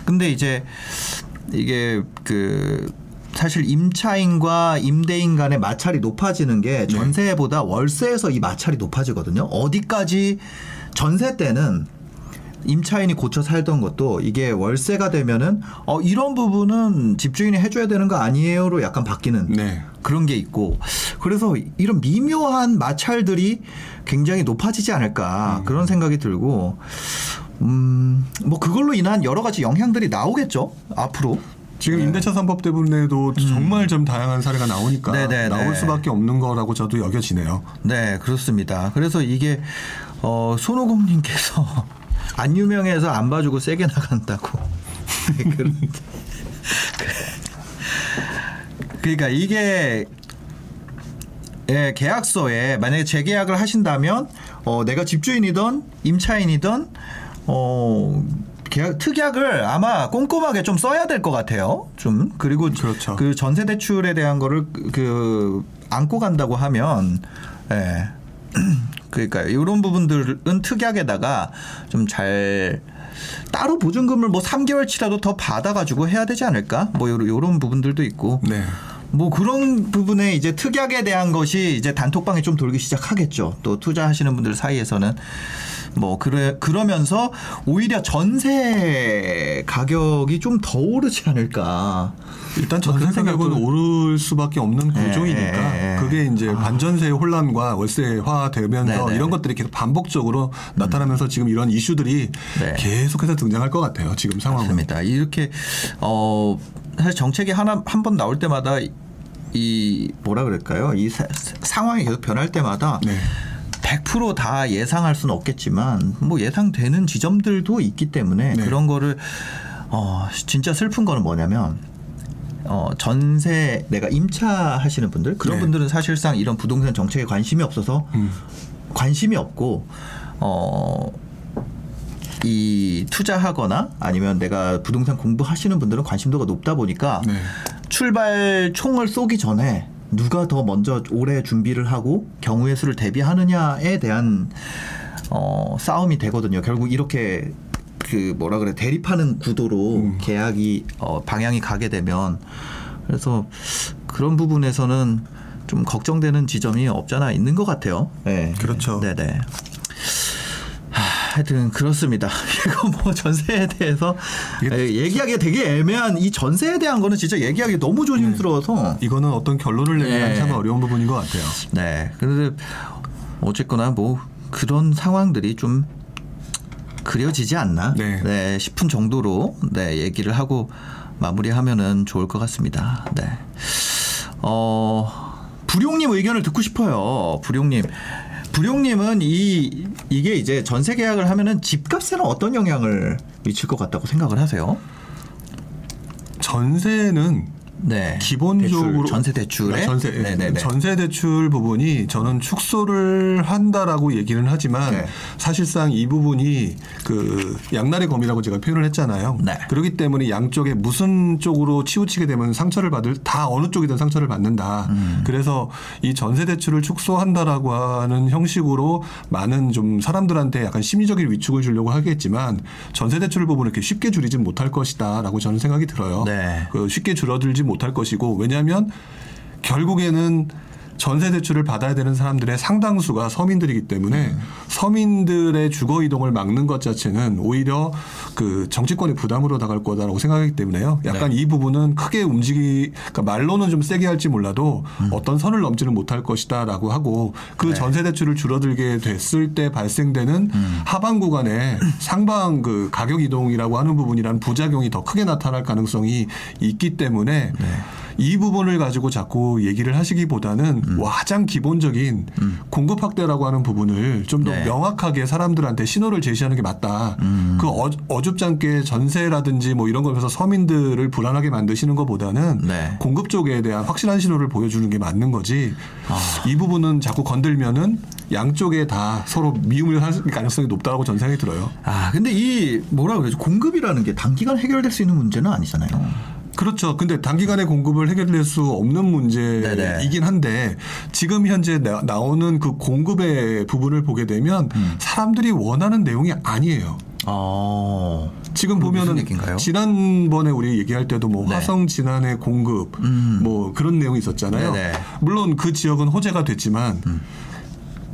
근데 이제 이게 그 사실 임차인과 임대인 간의 마찰이 높아지는 게 네. 전세보다 월세에서 이 마찰이 높아지거든요. 어디까지 전세 때는 임차인이 고쳐 살던 것도 이게 월세가 되면은 어 이런 부분은 집주인이 해줘야 되는 거 아니에요로 약간 바뀌는 네. 그런 게 있고 그래서 이런 미묘한 마찰들이 굉장히 높아지지 않을까 그런 생각이 들고 음 뭐 그걸로 인한 여러 가지 영향들이 나오겠죠 앞으로 지금 임대차 3법 때문에도 정말 좀 다양한 사례가 나오니까 음. 네네네. 나올 수밖에 없는 거라고 저도 여겨지네요. 네 그렇습니다 그래서 이게 어 손오공님께서 안 유명해서 안 봐주고 세게 나간다고 그런 그러니까 이게 예, 계약서에 만약에 재계약을 하신다면 어, 내가 집주인이든 임차인이든 어, 계약 특약을 아마 꼼꼼하게 좀 써야 될 것 같아요. 좀 그리고 그렇죠. 그 전세 대출에 대한 거를 그- 그 안고 간다고 하면 예. 그러니까 이런 부분들은 특약에다가 좀 잘 따로 보증금을 뭐 3개월치라도 더 받아가지고 해야 되지 않을까? 뭐 요런, 요런 부분들도 있고. 네. 뭐 그런 부분에 이제 특약에 대한 것이 이제 단톡방에 좀 돌기 시작하겠죠. 또 투자하시는 분들 사이에서는 뭐 그래 그러면서 오히려 전세 가격이 좀 더 오르지 않을까. 일단 뭐 전세 가격은 오를 수밖에 없는 예, 구조이니까 예, 예. 그게 이제 반전세 혼란과 월세화 되면서 네네. 음. 이런 것들이 계속 반복적으로 나타나면서 지금 이런 이슈들이 네. 계속해서 등장할 것 같아요. 지금 상황은. 맞습니다. 이렇게 어 사실 정책이 하나 한 번 나올 때마다 이 뭐라 그럴까요? 이 사- 상황이 계속 변할 때마다 네. 100%다 예상할 수는 없겠지만 뭐 예상되는 지점들도 있기 때문에 네. 그런 거를 어 진짜 슬픈 거는 뭐냐면 어 전세 내가 임차 하시는 분들 그런 네. 분들은 사실상 이런 부동산 정책에 관심이 없어서 음. 관심이 없고 어. 이 투자하거나 아니면 내가 부동산 공부하시는 분들은 관심도가 높다 보니까 네. 출발 총을 쏘기 전에 누가 더 먼저 오래 준비를 하고 경우의 수를 대비하느냐에 대한 어, 싸움이 되거든요. 결국 이렇게 그 뭐라 그래 대립하는 구도로 계약이 어, 방향이 가게 되면 그래서 그런 부분에서는 좀 걱정되는 지점이 없잖아 있는 것 같아요. 네. 그렇죠. 네네. 하, 하여튼 그렇습니다. 이거 뭐 전세에 대해서 예, 얘기하기가 되게 애매한 이 전세에 대한 거는 진짜 얘기하기 너무 조심스러워서 이거는 어떤 결론을 내기가 네. 참 어려운 부분인 것 같아요. 네. 그런데 어쨌거나 뭐 그런 상황들이 좀 그려지지 않나 네. 싶은 정도로 네 얘기를 하고 마무리하면은 좋을 것 같습니다. 네. 어 불용님 의견을 듣고 싶어요. 불용님. 불용님은 이 이게 이제 전세 계약을 하면은 집값에는 어떤 영향을 미칠 것 같다고 생각을 하세요? 전세는 네. 기본적으로 대출, 전세 대출에 아, 전세 예, 네네네. 전세 대출 부분이 저는 축소를 한다라고 얘기는 하지만 네. 사실상 이 부분이 그 양날의 검이라고 제가 표현을 했잖아요. 네. 그렇기 때문에 양쪽에 무슨 쪽으로 치우치게 되면 상처를 받을 다 어느 쪽이든 상처를 받는다. 음. 그래서 이 전세 대출을 축소한다라고 하는 형식으로 많은 좀 사람들한테 약간 심리적인 위축을 주려고 하겠지만 전세 대출 부분을 이렇게 쉽게 줄이진 못할 것이다라고 저는 생각이 들어요. 네. 그 쉽게 줄어들지 못할 것이고 왜냐하면 결국에는 전세 대출을 받아야 되는 사람들의 상당수가 서민들이기 때문에 서민들의 주거 이동을 막는 것 자체는 오히려 그 정치권의 부담으로 나갈 거다라고 생각하기 때문에요. 약간 이 부분은 크게 움직이 그러니까 말로는 좀 세게 할지 몰라도 어떤 선을 넘지는 못할 것이다라고 하고 그 전세 대출을 줄어들게 됐을 때 발생되는 하방 구간에 상방 그 가격 이동이라고 하는 부분이란 부작용이 더 크게 나타날 가능성이 있기 때문에 이 부분을 가지고 자꾸 얘기를 하시기보다는 음. 가장 기본적인 공급 확대라고 하는 부분을 좀더 네. 명확하게 사람들한테 신호를 제시하는 게 맞다. 음. 그 어, 어줍잖게 전세라든지 뭐 이런 거에서 서민들을 불안하게 만드시는 것보다는 네. 공급 쪽에 대한 확실한 신호를 보여주는 게 맞는 거지. 아. 이 부분은 자꾸 건들면은 양쪽에 다 서로 미움을 할 가능성이 높다고 전 생각이 들어요. 아 근데 이 뭐라 그러죠 공급이라는 게 단기간 해결될 수 있는 문제는 아니잖아요. 그렇죠. 근데 단기간에 공급을 해결될 수 없는 문제이긴. 한데 지금 현재 나, 나오는 그 공급의 부분을 보게 되면 음. 사람들이 원하는 내용이 아니에요. 어. 지금 보면은? 지난번에 우리 얘기할 때도 뭐 네. 화성 진안의 공급 음. 뭐 그런 내용이 있었잖아요. 네네. 물론 그 지역은 호재가 됐지만 음.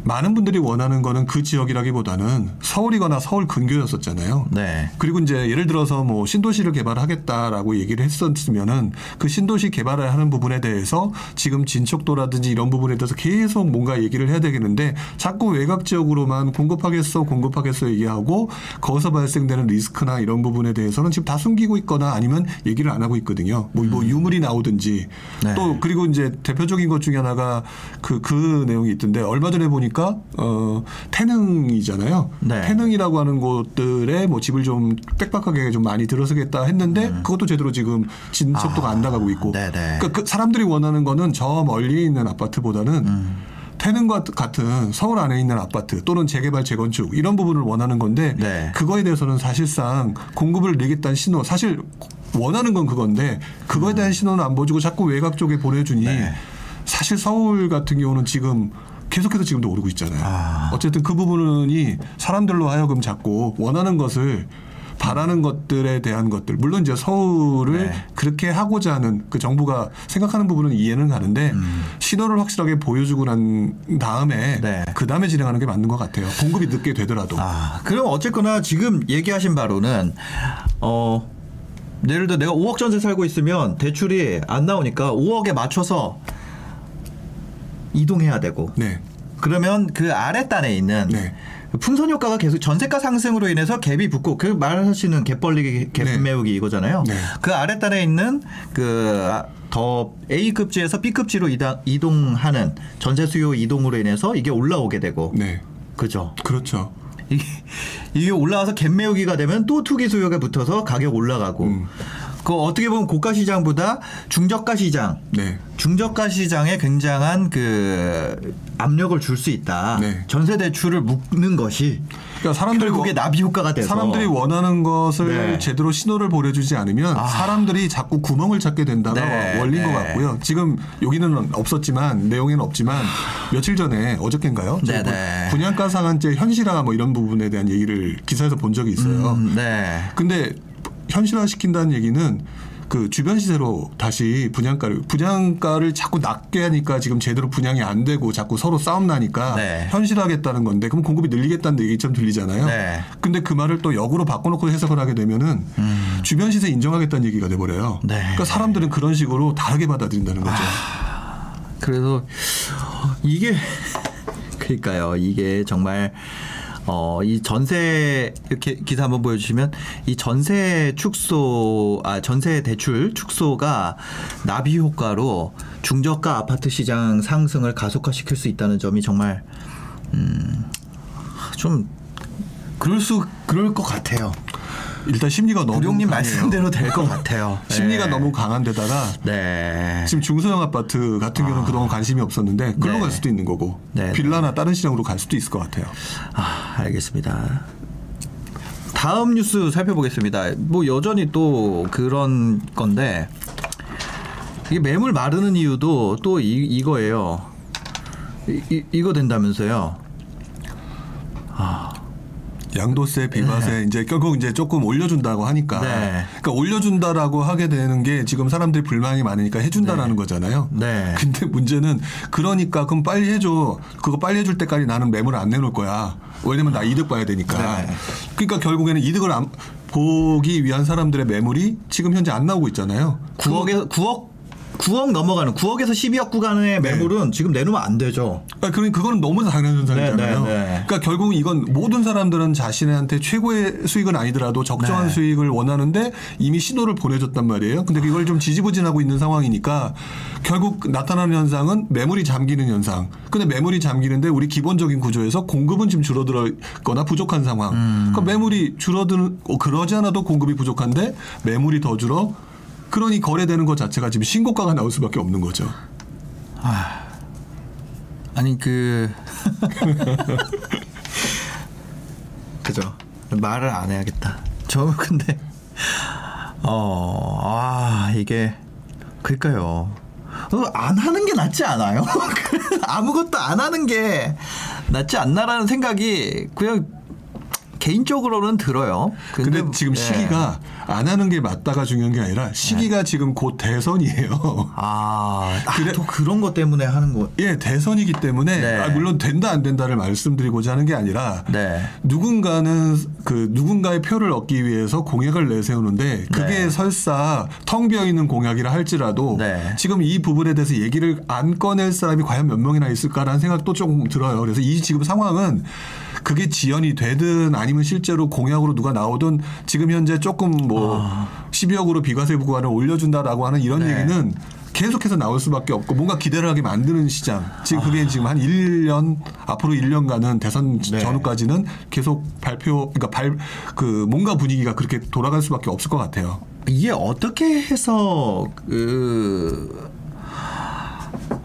많은 분들이 원하는 거는 그 지역이라기보다는 서울이거나 서울 근교였었잖아요. 네. 그리고 이제 예를 들어서 뭐 신도시를 개발하겠다라고 얘기를 했었으면은 그 신도시 개발을 하는 부분에 대해서 지금 진척도라든지 이런 부분에 대해서 계속 뭔가 얘기를 해야 되겠는데 자꾸 외곽 지역으로만 공급하겠어 공급하겠어 얘기하고 거기서 발생되는 리스크나 이런 부분에 대해서는 지금 다 숨기고 있거나 아니면 얘기를 안 하고 있거든요. 뭐, 뭐 유물이 나오든지 네. 또 그리고 이제 대표적인 것 중에 하나가 그, 그 내용이 있던데 얼마 전에 보니까 어, 태능이잖아요. 네. 태능이라고 하는 곳들에 뭐 집을 좀 빽빽하게 좀 많이 들어서겠다 했는데 그것도 제대로 지금 진척도가 안 나가고 있고. 음. 아, 네네. 그러니까 그 사람들이 원하는 거는 저 멀리 있는 아파트보다는 음. 태능과 같은 서울 안에 있는 아파트 또는 재개발 재건축 이런 부분을 원하는 건데 네. 그거에 대해서는 사실상 공급을 늘리겠다는 신호 사실 원하는 건 그건데 그거에 대한 신호는 안 보여주고 자꾸 외곽 쪽에 보내주니 음. 네. 사실 서울 같은 경우는 지금 계속해서 지금도 오르고 있잖아요. 아. 어쨌든 그 부분이 사람들로 하여금 자꾸 원하는 것을 바라는 것들에 대한 것들 물론 이제 서울을 네. 그렇게 하고자 하는 그 정부가 생각하는 부분은 이해는 가는데 신호를 확실하게 보여주고 난 다음에 음. 네. 그 다음에 진행하는 게 맞는 것 같아요. 공급이 늦게 되더라도. 아, 그럼 어쨌거나 지금 얘기하신 바로는 어 예를 들어 내가 5억 전세 살고 있으면 대출이 안 나오니까 5억에 맞춰서 이동해야 되고 네. 그러면 그 아랫단에 있는 네. 풍선 효과가 계속 전세가 상승으로 인해서 갭이 붙고 그 말하시는 갭 벌리기 갭 네. 메우기 이거잖아요. 네. 그 아랫단에 있는 그 더 A급지에서 B급지로 이다- 이동하는 전세 수요 이동으로 인해서 이게 올라오게 되고 네. 그죠. 그렇죠. 이게, 이게 올라와서 갭 메우기가 되면 또 투기 수요가 붙어서 가격 올라가고 음. 그 어떻게 보면 고가 시장보다 중저가 시장 네. 중저가 시장에 굉장한 그 압력을 줄 수 있다. 네. 전세 대출을 묶는 것이 그러니까 사람들이 결국에 원- 나비 효과가 돼서 사람들이 원하는 것을 네. 제대로 신호를 보내주지 않으면 아. 사람들이 자꾸 구멍을 찾게 된다가 네, 원리인 네. 것 같고요. 지금 여기는 없었지만 내용에는 없지만 며칠 전에 어저께인가요? 네, 저 네. 분양가 상한제 현실화 뭐 이런 부분에 대한 얘기를 기사에서 본 적이 있어요. 음, 네. 근데 현실화 시킨다는 얘기는 그 주변 시세로 다시 분양가를 분양가를 자꾸 낮게 하니까 지금 제대로 분양이 안 되고 자꾸 서로 싸움 나니까 네. 현실하겠다는 건데 그럼 공급이 늘리겠다는 얘기처럼 들리잖아요. 네. 근데 그 말을 또 역으로 바꿔놓고 해석을 하게 되면은 주변 시세 인정하겠다는 얘기가 돼 버려요. 음. 네. 그러니까 사람들은 그런 식으로 다르게 받아들인다는 거죠. 그래서 이게 그러니까요. 이게 정말 어, 이 전세 이렇게 기사 한번 보여주시면 이 전세 축소 아 전세 대출 축소가 나비 효과로 중저가 아파트 시장 상승을 가속화시킬 수 있다는 점이 정말 음, 좀 그럴 수 그럴 것 같아요. 일단 심리가 너무 부룡님. 말씀대로 될 것 같아요. 심리가 네. 너무 강한 데다가 네. 지금 중소형 아파트 같은 경우는 그동안 관심이 없었는데 글로 네. 갈 수도 있는 거고 네. 빌라나 다른 시장으로 갈 수도 있을 것 같아요. 아, 알겠습니다. 다음 뉴스 살펴보겠습니다. 뭐 여전히 또 그런 건데 이게 매물 마르는 이유도 또 이, 이거예요. 이, 이, 이거 된다면서요. 양도세, 비과세 이제 결국 이제 조금 올려준다고 하니까 네. 그러니까 올려준다라고 하게 되는 게 지금 사람들이 불만이 많으니까 해준다라는 거잖아요. 네. 근데 문제는 그러니까 그럼 빨리 해줘. 그거 빨리 해줄 때까지 나는 매물 안 내놓을 거야. 왜냐면 나 이득 봐야 되니까. 네. 그러니까 결국에는 이득을 안 보기 위한 사람들의 매물이 지금 현재 안 나오고 있잖아요. 9억에서 9억 9억 넘어가는 9억에서 12억 구간의 매물은 지금 내놓으면 안 되죠. 그러니까 그런 그거는 너무 당연한 현상이잖아요. 네, 네, 네. 그러니까 결국 이건 모든 사람들은 자신한테 최고의 수익은 아니더라도 적정한 네. 수익을 원하는데 이미 신호를 보내줬단 말이에요. 근데 이걸 좀 지지부진하고 있는 상황이니까 결국 나타나는 현상은 매물이 잠기는 현상. 근데 매물이 잠기는데 우리 기본적인 구조에서 공급은 지금 줄어들거나 부족한 상황. 음. 그러니까 매물이 줄어드는 어, 그러지 않아도 공급이 부족한데 매물이 더 줄어. 그러니 거래되는 것 자체가 지금 신고가가 나올 수밖에 없는 거죠. 아니 그 그죠 말을 안 해야겠다. 저 근데 어아 이게 그러니까요. 어, 안 하는 게 낫지 않아요? 아무것도 안 하는 게 낫지 않나라는 생각이 그냥 개인적으로는 들어요. 근데, 지금 예. 시기가 안 하는 게 맞다가 중요한 게 아니라 시기가 지금 곧 대선이에요. 아, 아, 그래- 또 그런 것 때문에 하는 거. 예, 대선이기 때문에 네. 아, 물론 된다 안 된다를 말씀드리고자 하는 게 아니라 네. 누군가는 그 누군가의 표를 얻기 위해서 공약을 내세우는데 그게 네. 설사 텅 비어 있는 공약이라 할지라도 네. 지금 이 부분에 대해서 얘기를 안 꺼낼 사람이 과연 몇 명이나 있을까라는 생각도 조금 들어요. 그래서 이 지금 상황은 그게 지연이 되든 아니면 실제로 공약으로 누가 나오든 지금 현재 조금 뭐 12억으로 비과세 부과를 올려준다라고 하는 이런 아. 네. 얘기는 계속해서 나올 수밖에 없고 뭔가 기대를 하게 만드는 시장. 지금 아. 그게 지금 한 1년 앞으로 1년간은 대선 네. 전후까지는 계속 발표 그러니까 발 그 뭔가 분위기가 그렇게 돌아갈 수밖에 없을 것 같아요. 이게 어떻게 해서 그.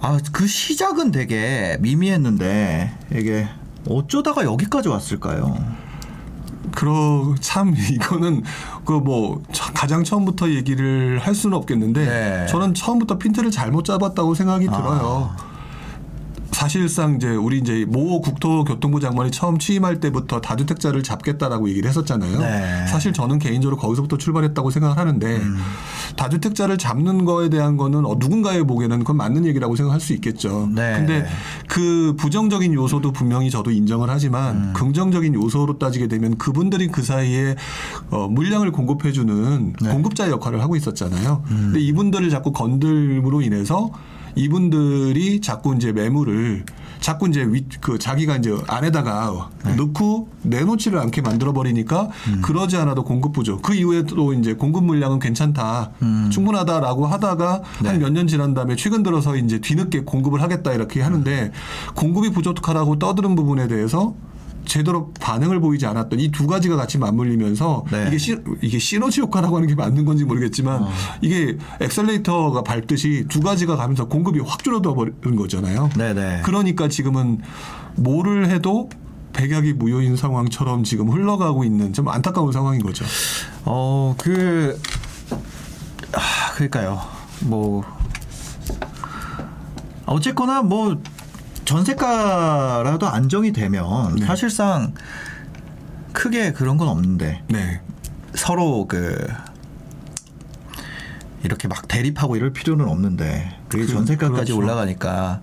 아, 그 시작은 되게 미미했는데 이게 어쩌다가 여기까지 왔을까요? 그러 참 이거는 그 뭐 가장 처음부터 얘기를 할 수는 없겠는데 네. 저는 처음부터 핀트를 잘못 잡았다고 생각이 아. 들어요. 사실상 이제 우리 이제 모 국토교통부 장관이 처음 취임할 때부터 다주택자를 잡겠다라고 얘기를 했었잖아요. 네. 사실 저는 개인적으로 거기서부터 출발했다고 생각을 하는데 음. 다주택자를 잡는 거에 대한 거는 어, 누군가의 보기에는 그건 맞는 얘기라고 생각할 수 있겠죠. 네. 근데 그 부정적인 요소도 분명히 저도 인정을 하지만 음. 긍정적인 요소로 따지게 되면 그분들이 그 사이에 어, 물량을 공급해주는 네. 공급자 역할을 하고 있었잖아요. 음. 근데 이분들을 자꾸 건들므로 인해서 이분들이 자꾸 이제 매물을 자꾸 이제 위, 그 자기가 이제 안에다가 네. 넣고 내놓지를 않게 만들어 버리니까 음. 그러지 않아도 공급 부족. 그 이후에 또 이제 공급 물량은 괜찮다, 충분하다라고 하다가 음. 네. 한몇 년 지난 다음에 최근 들어서 이제 뒤늦게 공급을 하겠다 이렇게 하는데 공급이 부족하다고 떠드는 부분에 대해서 제대로 반응을 보이지 않았던 이 두 가지가 같이 맞물리면서 네. 이게 시, 이게 시너지 효과라고 하는 게 맞는 건지 모르겠지만 어. 이게 엑셀레이터가 밟듯이 두 가지가 가면서 공급이 확 줄어들어 버리는 거잖아요. 네네. 그러니까 지금은 뭐를 해도 백약이 무효인 상황처럼 지금 흘러가고 있는 좀 안타까운 상황인 거죠. 어, 그, 아, 그러니까요. 뭐, 어쨌거나 뭐, 전세가라도 안정이 되면 네. 사실상 크게 그런 건 없는데 네. 서로 그, 이렇게 막 대립하고 이럴 필요는 없는데 그게 그- 전세가까지 그렇죠. 올라가니까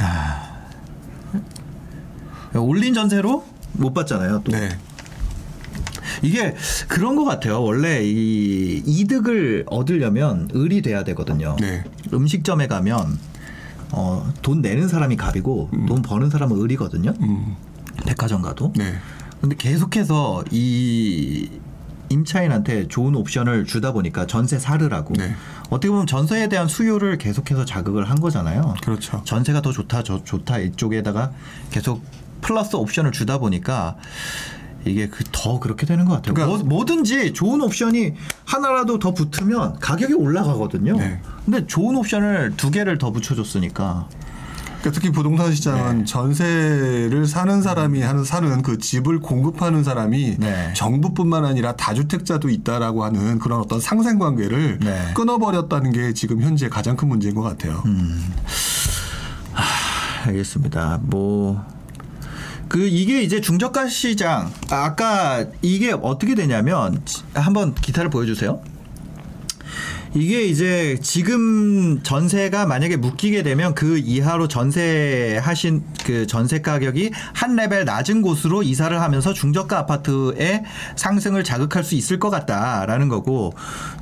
야, 올린 전세로 못 받잖아요. 또 네. 이게 그런 것 같아요. 원래 이 이득을 얻으려면 을이 돼야 되거든요. 네. 음식점에 가면 어, 돈 내는 사람이 갑이고 돈 버는 사람은 을이거든요. 음. 백화점 가도. 네. 근데 계속해서 이 임차인한테 좋은 옵션을 주다 보니까 전세 사르라고 네. 어떻게 보면 전세에 대한 수요를 계속해서 자극을 한 거잖아요. 그렇죠. 전세가 더 좋다, 저 좋다 이쪽에다가 계속 플러스 옵션을 주다 보니까 이게 그 더 그렇게 되는 것 같아요. 그러니까- 뭐, 뭐든지 좋은 옵션이 하나라도 더 붙으면 가격이 올라가거든요. 네. 근데 좋은 옵션을 두 개를 더 붙여줬으니까. 그러니까 특히 부동산 시장은 네. 전세를 사는 사람이 하는 사는 그 집을 공급하는 사람이 네. 정부뿐만 아니라 다주택자도 있다라고 하는 그런 어떤 상생 관계를 네. 끊어버렸다는 게 지금 현재 가장 큰 문제인 것 같아요. 음. 알겠습니다. 뭐. 그 이게 이제 중저가 시장 아, 아까 이게 어떻게 되냐면 지- 한번 기타를 보여주세요. 이게 이제 지금 전세가 만약에 묶이게 되면 그 이하로 전세 하신 그 전세 가격이 한 레벨 낮은 곳으로 이사를 하면서 중저가 아파트의 상승을 자극할 수 있을 것 같다라는 거고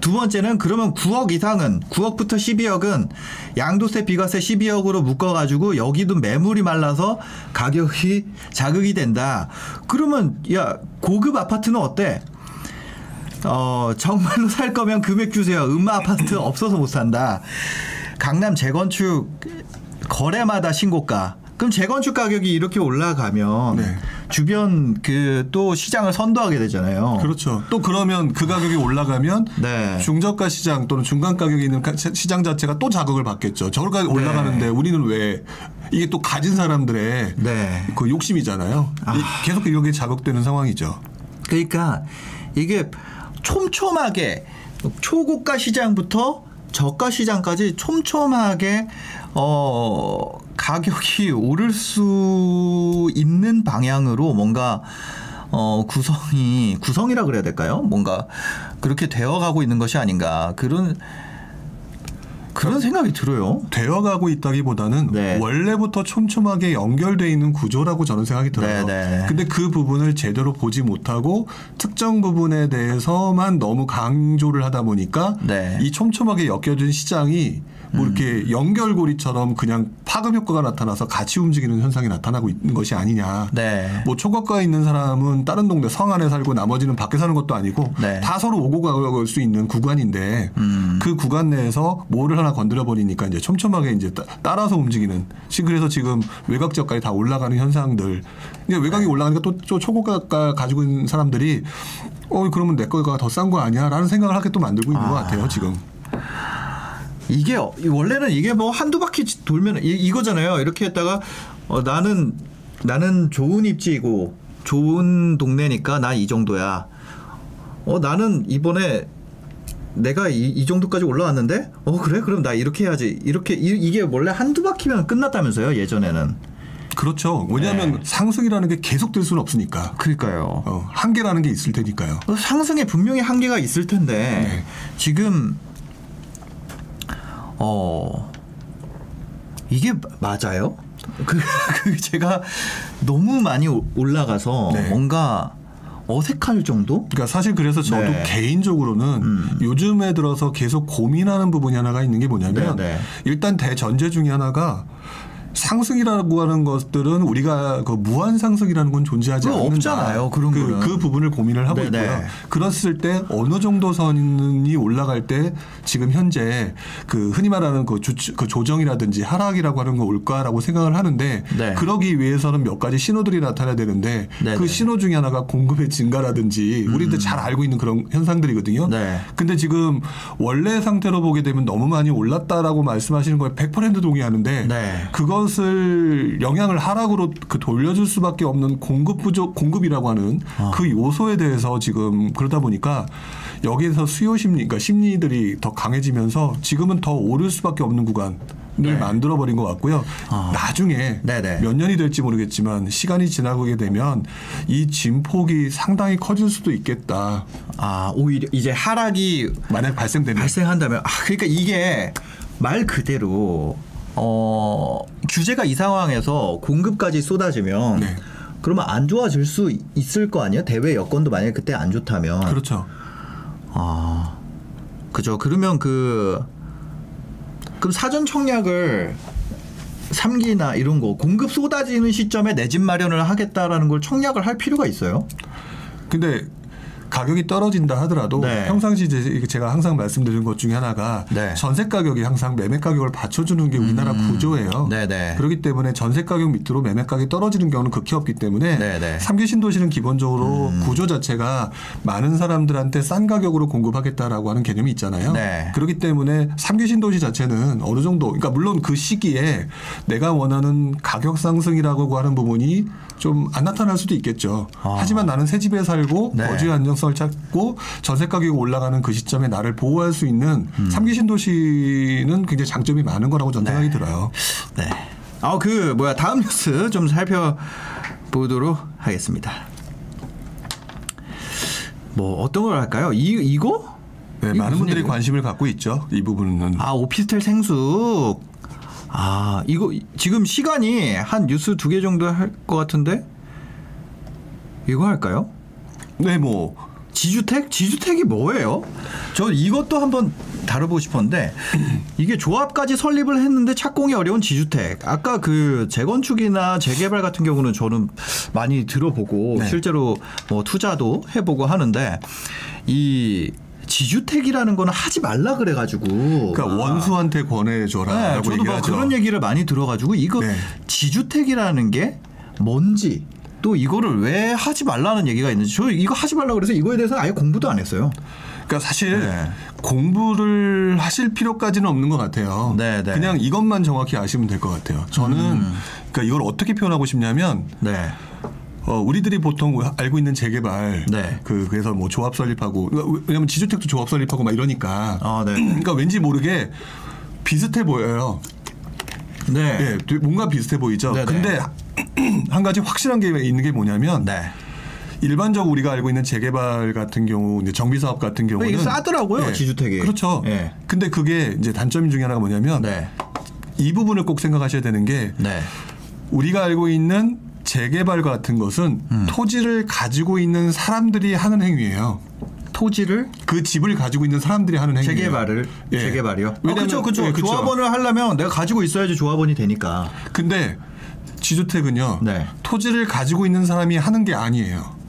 두 번째는 그러면 9억 이상은 9억부터 12억은 양도세 비과세 12억으로 묶어 가지고 여기도 매물이 말라서 가격이 자극이 된다. 그러면 야 고급 아파트는 어때? 어, 정말로 살 거면 금액 주세요. 음마 아파트 없어서 못 산다. 강남 재건축 거래마다 신고가. 그럼 재건축 가격이 이렇게 올라가면 네. 주변 그 또 시장을 선도하게 되잖아요. 그렇죠. 또 그러면 그 가격이 올라가면 네. 중저가 시장 또는 중간 가격이 있는 가- 시장 자체가 또 자극을 받겠죠. 저기까지 올라가는데 우리는 왜 이게 또 가진 사람들의 네. 그 욕심이잖아요. 이- 계속 이게 자극되는 상황이죠. 그러니까 이게 촘촘하게 초고가 시장부터 저가 시장까지 촘촘하게 어 가격이 오를 수 있는 방향으로 뭔가 어 구성이 구성이라 그래야 될까요? 뭔가 그렇게 되어 가고 있는 것이 아닌가 그런 그런 생각이 들어요. 되어가고 있다기보다는 네. 원래부터 촘촘하게 연결돼 있는 구조라고 저는 생각이 들어요. 네, 네. 근데 그 부분을 제대로 보지 못하고 특정 부분에 대해서만 너무 강조를 하다 보니까 네. 이 촘촘하게 엮여진 시장이 뭐 음. 이렇게 연결고리처럼 그냥 파급 효과가 나타나서 같이 움직이는 현상이 나타나고 있는 것이 아니냐. 네. 뭐 초고가에 있는 사람은 다른 동네 성 안에 살고 나머지는 밖에 사는 것도 아니고 네. 다 서로 오고 갈 수 있는 구간인데 음. 그 구간 내에서 뭐를 하나 건드려 버리니까 이제 촘촘하게 이제 따- 따라서 움직이는 시- 그래서 지금 외곽 지역까지 다 올라가는 현상들 이게 외곽이 올라가니까 또, 또 초고가 가지고 있는 사람들이 어 그러면 내 거가 더 싼 거 아니야라는 생각을 하게 또 만들고 있는 것 같아요 지금 이게 어- 원래는 이게 뭐 한두 바퀴 돌면 이, 이거잖아요. 이렇게 했다가 어, 나는 나는 좋은 입지이고 좋은 동네니까 나 이 정도야. 어 나는 이번에 내가 이, 이 정도까지 올라왔는데? 어 그래? 그럼 나 이렇게 해야지. 이렇게 이, 이게 원래 한두 바퀴면 끝났다면서요? 예전에는. 그렇죠. 왜냐하면 네. 상승이라는 게 계속 될 수는 없으니까. 그러니까요. 어, 한계라는 게 있을 테니까요. 어, 상승에 분명히 한계가 있을 텐데 네. 지금 어 이게 맞아요? 그, 그 제가 너무 많이 오- 올라가서 네. 뭔가 어색할 정도? 그러니까 사실 그래서 저도 네. 음. 개인적으로는 요즘에 들어서 계속 고민하는 부분이 하나가 있는 게 뭐냐면 네, 네. 일단 대전제 중에 하나가 상승이라고 하는 것들은 우리가 그 무한 상승이라는 건 존재하지 그거 않는다. 없잖아요, 그런 그. 그 부분을 고민을 하고 네, 네. 있고요. 그랬을 때 어느 정도 선이 올라갈 때 지금 현재 그 흔히 말하는 그, 주, 그 조정이라든지 하락이라고 하는 거 올까라고 생각을 하는데 네. 그러기 위해서는 몇 가지 신호들이 나타나야 되는데 네, 그 네. 신호 중에 하나가 공급의 증가라든지 우리들 잘 알고 있는 그런 현상들이거든요. 네. 근데 지금 원래 상태로 보게 되면 너무 많이 올랐다라고 말씀하시는 거에 100% 동의하는데 네. 그 것을 영향을 하락으로 그 돌려줄 수밖에 없는 공급 부족 공급이라고 하는 아. 그 요소에 대해서 지금 그러다 보니까 여기에서 수요 심리 그러니까 심리들이 더 강해지면서 지금은 더 오를 수밖에 없는 구간을 만들어 버린 것 같고요. 아. 나중에 네네. 몇 년이 될지 모르겠지만 시간이 지나게 되면 이 진폭이 상당히 커질 수도 있겠다. 아 오히려 이제 하락이 만약 발생되면 발생한다면 아 그러니까 이게 말 그대로 어 규제가 이 상황에서 공급까지 쏟아지면 네. 그러면 안 좋아질 수 있을 거 아니에요? 대외 여건도 만약에 그때 안 좋다면 그렇죠. 아 그죠 그러면 그 그럼 사전 청약을 3기나 이런 거 공급 쏟아지는 시점에 내 집 마련을 하겠다라는 걸 청약을 할 필요가 있어요? 근데 가격이 떨어진다 하더라도 네. 평상시 제- 제가 항상 말씀드린 것 중에 하나가 네. 전세 가격이 항상 매매 가격을 받쳐주는 게 우리나라 구조예요. 음. 네네. 그렇기 때문에 전세 가격 밑으로 매매 가격이 떨어지는 경우는 극히 없기 때문에 네네. 음. 삼기 신도시는 기본적으로 구조 자체가 많은 사람들한테 싼 가격으로 공급하겠다라고 하는 개념이 있잖아요. 네. 그렇기 때문에 삼기 신도시 자체는 어느 정도 그러니까 물론 그 시기에 내가 원하는 가격 상승이라고 하는 부분이 좀 안 나타날 수도 있겠죠. 아. 하지만 나는 새 집에 살고 네. 거주의 안정성을 찾고 전세 가격이 올라가는 그 시점에 나를 보호할 수 있는 음. 삼기 신도시는 굉장히 장점이 많은 거라고 저는 생각이 들어요. 네. 아, 그 뭐야 다음 뉴스 좀 살펴보도록 하겠습니다. 뭐 어떤 걸 할까요? 이 이거? 네, 많은 분들이 얘기예요? 관심을 갖고 있죠. 이 부분은. 아 오피스텔 생수. 아 이거 지금 시간이 한 뉴스 두 개 정도 할 것 같은데 이거 할까요? 네, 뭐 지주택? 지주택이 뭐예요? 저 이것도 한번 다뤄보고 싶었는데 이게 조합까지 설립을 했는데 착공이 어려운 지주택. 아까 그 재건축이나 재개발 같은 경우는 저는 많이 들어보고 네. 실제로 뭐 투자도 해보고 하는데 이 지주택이라는 거는 하지 말라 그래가지고 그러니까 원수한테 권해줘라라고 네, 저도 뭐. 그런 얘기를 많이 들어가지고 이거 네. 지주택이라는 게 뭔지 또 이거를 왜 하지 말라는 얘기가 있는지 저 이거 하지 말라 그래서 이거에 대해서 아예 공부도 안 했어요. 그러니까 사실 네. 공부를 하실 필요까지는 없는 것 같아요. 네, 네. 그냥 이것만 정확히 아시면 될 것 같아요. 저는 그러니까 이걸 어떻게 표현하고 싶냐면 네. 어, 우리들이 보통 알고 있는 재개발, 네. 그 그래서 뭐 조합 설립하고 그러니까 왜냐면 지주택도 조합 설립하고 막 이러니까, 아, 네. 그러니까 왠지 모르게 비슷해 보여요. 네. 예, 되게 뭔가 비슷해 보이죠. 네네. 근데 한 가지 확실한 게 있는 게 뭐냐면 네. 일반적 으로 우리가 알고 있는 재개발 같은 경우, 이제 정비 사업 같은 경우는 이게 싸더라고요, 지주택이. 그렇죠. 예. 근데 그게 이제 단점 중에 하나가 뭐냐면 네. 이 부분을 꼭 생각하셔야 되는 게 네. 우리가 알고 있는 재개발 같은 것은 음. 토지를 가지고 있는 사람들이 하는 행위예요. 토지를 그 집을 가지고 있는 사람들이 하는 행위예요. 재개발을 예. 재개발이요. 아, 왜냐면- 그렇죠, 그렇죠. 예. 조합원을 하려면 내가 가지고 있어야지 조합원이 되니까. 근데 지주택은요. 네. 토지를 가지고 있는 사람이 하는 게 아니에요.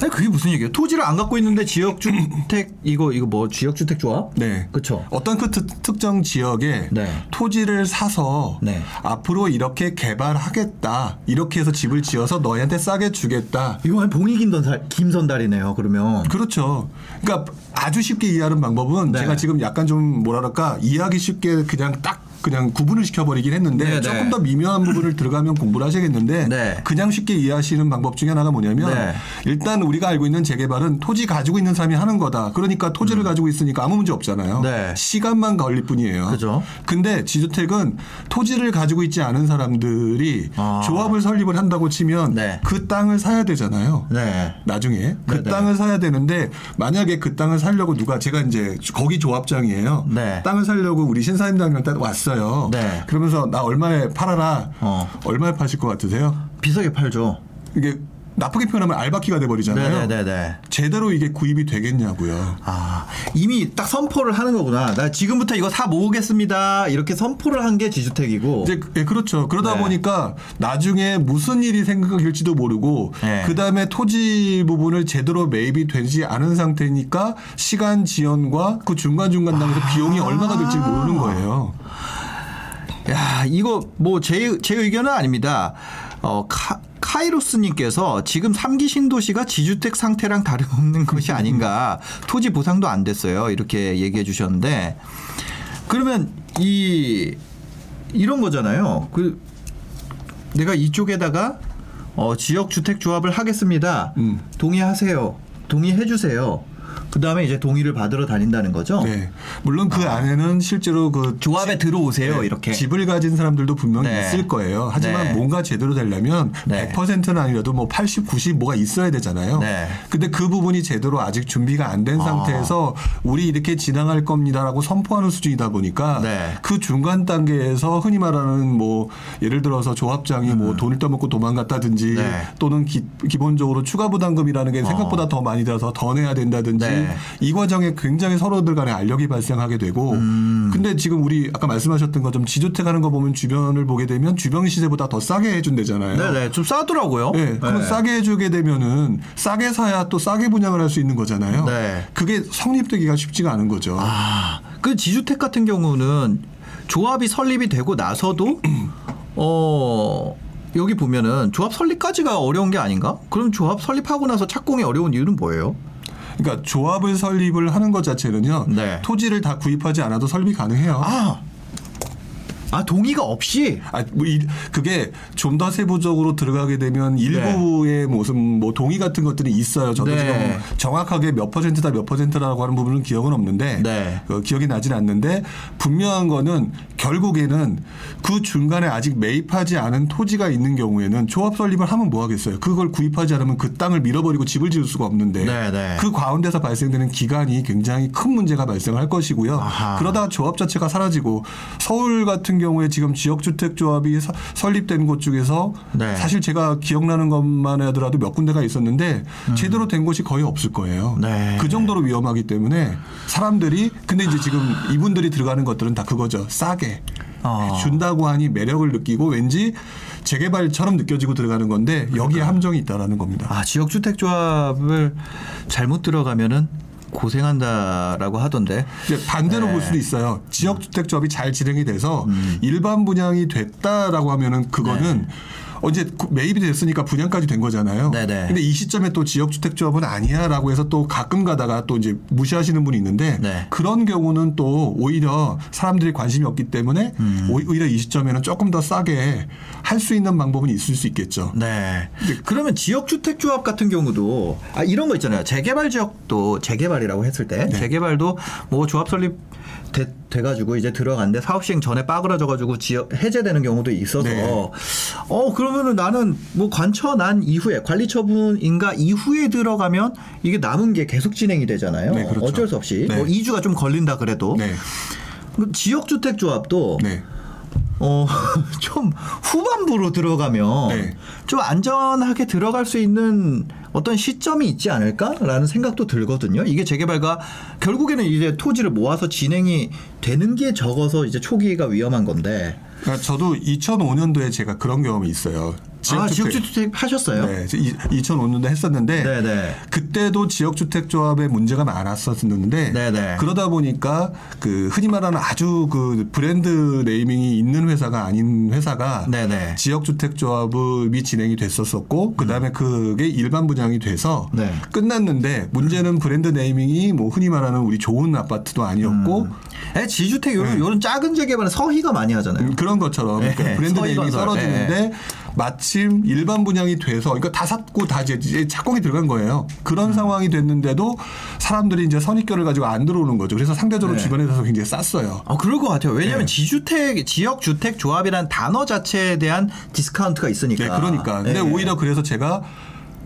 아니 그게 무슨 얘기예요? 토지를 안 갖고 있는데 지역 주택 이거 이거 뭐 지역 주택 조합? 네. 그렇죠. 어떤 그 특, 특정 지역에 네. 토지를 사서 네. 앞으로 이렇게 개발하겠다. 이렇게 해서 집을 지어서 너희한테 싸게 주겠다. 이거 한 봉이 김선달 김선달이네요. 그러면 그렇죠. 그러니까 아주 쉽게 이해하는 방법은 네. 제가 지금 약간 좀 뭐랄까 이해하기 쉽게 그냥 딱 그냥 구분을 시켜버리긴 했는데 네, 네. 조금 더 미묘한 부분을 들어가면 공부를 하셔야겠는데 네. 그냥 쉽게 이해하시는 방법 중에 하나가 뭐냐면 네. 일단 우리가 알고 있는 재개발은 토지 가지고 있는 사람이 하는 거다. 그러니까 토지를 가지고 있으니까 아무 문제 없잖아요. 음. 네. 시간만 걸릴 뿐이에요. 그죠. 근데 지주택은 토지를 가지고 있지 않은 사람들이 아. 조합을 설립을 한다고 치면 네. 그 땅을 사야 되잖아요. 네. 나중에 그 네네. 땅을 사야 되는데 만약에 그 땅을 사려고 누가 제가 이제 거기 조합장이에요. 네. 땅을 사려고 우리 신사임당한테 왔어요. 네. 그러면서 나 얼마에 팔아라. 어. 얼마에 파실 것 같으세요? 비싸게 팔죠. 이게 나쁘게 표현하면 알바키가 돼 버리잖아요. 네네네. 제대로 이게 구입이 되겠냐고요. 아 이미 딱 선포를 하는 거구나. 나 지금부터 이거 사 모으겠습니다. 이렇게 선포를 한 게 지주택이고. 이제 예, 그렇죠. 그러다 네. 보니까 나중에 무슨 일이 생길지도 모르고 네. 그 다음에 토지 부분을 제대로 매입이 되지 않은 상태니까 시간 지연과 그 중간 중간 당에서 비용이 얼마가 될지 모르는 거예요. 야 이거 뭐 제 제 의견은 아닙니다. 어 카, 카이로스님께서 지금 삼기 신도시가 지주택 상태랑 다름없는 것이 아닌가. 토지 보상도 안 됐어요. 이렇게 얘기해 주셨는데. 그러면 이 이런 거잖아요. 그 내가 이쪽에다가 어 지역 주택 조합을 하겠습니다. 음. 동의하세요. 동의해 주세요 그 다음에 이제 동의를 받으러 다닌다는 거죠 네. 물론 그 안에는 실제로 그 아. 조합에 들어오세요 네, 이렇게 집을 가진 사람들도 분명히 네. 있을 거예요. 하지만 네. 뭔가 제대로 되려면 네. 100%는 아니라도 뭐 80, 90 뭐가 있어야 되잖아요. 네. 근데 그 부분이 제대로 아직 준비가 안된 아. 상태에서 우리 이렇게 진행할 겁니다라고 선포하는 수준이다 보니까 네. 그 중간 단계에서 흔히 말하는 뭐 예를 들어서 조합장이 뭐 돈을 떠먹고 도망갔다든지 음. 네. 또는 기, 본적으로 추가 부담금이라는 게 생각보다 더 많이 들어서 더 내야 된다든지 네. 네. 이 과정에 굉장히 서로들 간에 알력이 발생하게 되고 음. 근데 지금 우리 아까 말씀하셨던 것좀 지주택 하는 거 보면 주변을 보게 되면 주변 시세보다 더 싸게 해준대잖아요. 네네 좀 싸더라고요. 네, 그럼 네. 싸게 해주게 되면은 싸게 사야 또 싸게 분양을 할 수 있는 거잖아요. 네. 그게 성립되기가 쉽지가 않은 거죠. 아, 그 지주택 같은 경우는 조합이 설립이 되고 나서도 어 여기 보면은 조합 설립까지가 어려운 게 아닌가? 그럼 조합 설립하고 나서 착공이 어려운 이유는 뭐예요? 그러니까 조합을 설립을 하는 것 자체는요. 네. 토지를 다 구입하지 않아도 설립이 가능해요. 아, 아 동의가 없이 아, 뭐 이, 그게 좀 더 세부적으로 들어가게 되면 일부의 무슨 뭐 동의 같은 것들이 있어요. 저도 네. 지금 정확하게 몇 퍼센트다 몇 퍼센트라고 하는 부분은 기억은 없는데 네. 어, 기억이 나진 않는데 분명한 거는 결국에는 그 중간에 아직 매입하지 않은 토지가 있는 경우에는 조합 설립을 하면 뭐 하겠어요. 그걸 구입하지 않으면 그 땅을 밀어버리고 집을 지을 수가 없는데 네, 네. 그 가운데서 발생되는 기간이 굉장히 큰 문제가 발생할 것이고요. 아하. 그러다가 조합 자체가 사라지고 서울 같은 경우에 지금 지역주택조합이 서- 설립된 곳 중에서 네. 사실 제가 기억나는 것만 하더라도 몇 군데가 있었는데 제대로 된 곳이 거의 없을 거예요. 음. 네. 그 정도로 위험하기 때문에 사람들이 근데 이제 지금 이분들이 들어가는 것들은 다 그거죠. 싸게 어. 준다고 하니 매력을 느끼고 왠지 재개발처럼 느껴지고 들어가는 건데 여기에 함정이 있다라는 겁니다. 아 지역 주택 조합을 잘못 들어가면은 고생한다라고 하던데. 이제 반대로 네. 음. 볼 수도 있어요. 지역주택조합이 잘 진행이 돼서 일반 분양이 됐다라고 하면은 그거는 구- 매입이 됐으니까 분양까지 된 거잖아요. 네네. 근데 이 시점에 또 지역주택조합은 아니야라고 해서 또 가끔 가다가 또 이제 무시하시는 분이 있는데 네. 그런 경우는 또 오히려 사람들이 관심이 없기 때문에 음. 오- 오히려 이 시점에는 조금 더 싸게 할 수 있는 방법은 있을 수 있겠죠. 네. 그러면 지역 주택 조합 같은 경우도 아 이런 거 있잖아요. 재개발 지역도 재개발이라고 했을 때 네. 재개발도 뭐 조합 설립 돼, 돼가지고 이제 들어갔는데 사업 시행 전에 빠그라져가지고 지역 해제되는 경우도 있어서 네. 어 그러면은 나는 뭐 관처 난 이후에 관리 처분 인가 이후에 들어가면 이게 남은 게 계속 진행이 되잖아요. 네, 그렇죠. 어쩔 수 없이 네. 뭐 2주가 좀 걸린다 그래도 네. 지역 주택 조합도 네. 어, 좀 후반부로 들어가면 네. 좀 안전하게 들어갈 수 있는 어떤 시점이 있지 않을까라는 생각도 들거든요. 이게 재개발과 결국에는 이제 토지를 모아서 진행이 되는 게 적어서 이제 초기가 위험한 건데. 그러니까 저도 2005년도에 제가 그런 경험이 있어요. 아, 지역주택- 지역주택 하셨어요? 네, 2005년도 했었는데 네네. 그때도 지역주택조합에 문제가 많았었는데 네네. 그러다 보니까 그 흔히 말하는 아주 그 브랜드 네이밍이 있는 회사가 아닌 회사가 네네. 지역주택조합이 진행이 됐었었고 그다음에 그게 일반 분양이 돼서 네. 끝났는데 문제는 브랜드 네이밍이 뭐 흔히 말하는 우리 좋은 아파트도 아니었고 에, 지주택 요런, 요런 작은 재개발은 서희가 많이 하잖아요. 음, 그런 것처럼 네, 그러니까 브랜드 네이밍이. 떨어지는데 마침 일반 분양이 돼서 그러니까 다 샀고 다 이제- 착공이 들어간 거예요. 음. 그런 상황이 됐는데도 사람들이 이제 선입견을 가지고 안 들어오는 거죠. 그래서 상대적으로 네. 주변에서 굉장히 쌌어요. 아, 그럴 것 같아요. 왜냐하면 네. 지주택, 지역 주택 조합이라는 단어 자체에 대한 디스카운트가 있으니까. 네, 그러니까. 근데 네. 오히려 그래서 제가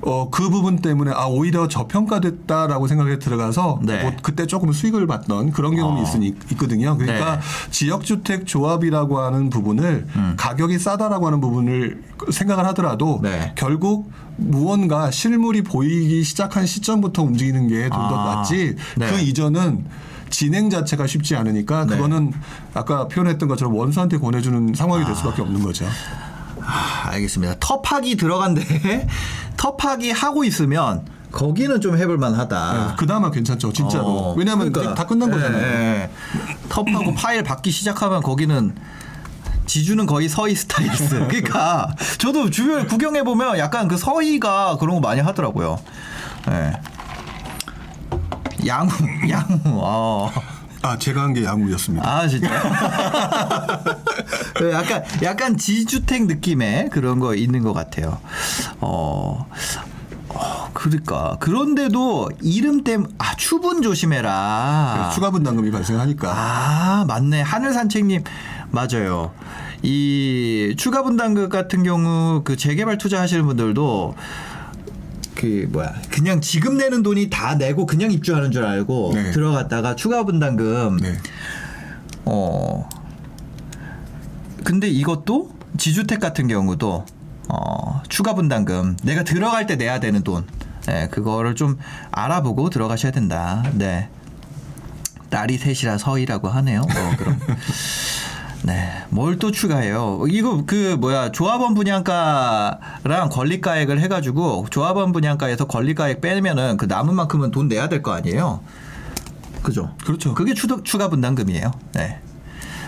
어, 그 부분 때문에 아 오히려 저평가됐다라고 생각에 들어가서 네. 뭐 그때 조금 수익을 봤던 그런 경험이 어. 있으니 있거든요. 그러니까 네. 지역주택 조합이라고 하는 부분을 가격이 싸다라고 하는 부분을 생각을 하더라도 네. 결국 무언가 실물이 보이기 시작한 시점부터 움직이는 게 좀더 아. 낫지 네. 그 이전은 진행 자체가 쉽지 않으니까 네. 그거는 아까 표현했던 것처럼 원수한테 권해주는 상황이 될 수밖에 없는 거죠. 아, 알겠습니다. 터파기 들어간데 터파기 하고 있으면 거기는 좀 해볼 만 하다. 네, 그나마 괜찮죠, 진짜로. 어, 왜냐하면 그러니까, 다 끝난 예, 거잖아요. 예. 텁하고 파일 받기 시작하면 거기는 지주는 거의 서희 스타일스. 그러니까 저도 주변 구경해 보면 약간 그 서희가 그런 거 많이 하더라고요. 예. 양우, 양우. 어. 아, 제가 한게 양우였습니다. 아 진짜. 약간 약간 지주택 느낌의 그런 거 있는 것 같아요. 어. 어, 그러니까 그런데도 이름 때문에 아 추분 조심해라. 추가 분담금이 발생하니까. 아 맞네 하늘 산책님 맞아요. 이 추가 분담금 같은 경우 그 재개발 투자하시는 분들도 그 뭐야 그냥 지금 내는 돈이 다 내고 그냥 입주하는 줄 알고 네. 들어갔다가 추가 분담금 네. 어 근데 이것도 지주택 같은 경우도 어 추가 분담금 내가 들어갈 때 내야 되는 돈 네, 그거를 좀 알아보고 들어가셔야 된다. 네. 딸이 셋이라 서이라고 하네요. 어, 그럼. 네. 뭘 또 추가해요? 이거 그 뭐야 조합원 분양가랑 권리가액을 해가지고 조합원 분양가에서 권리가액 빼면은 그 남은 만큼은 돈 내야 될 거 아니에요? 그죠? 그렇죠. 그게 추, 추가 분담금이에요. 네.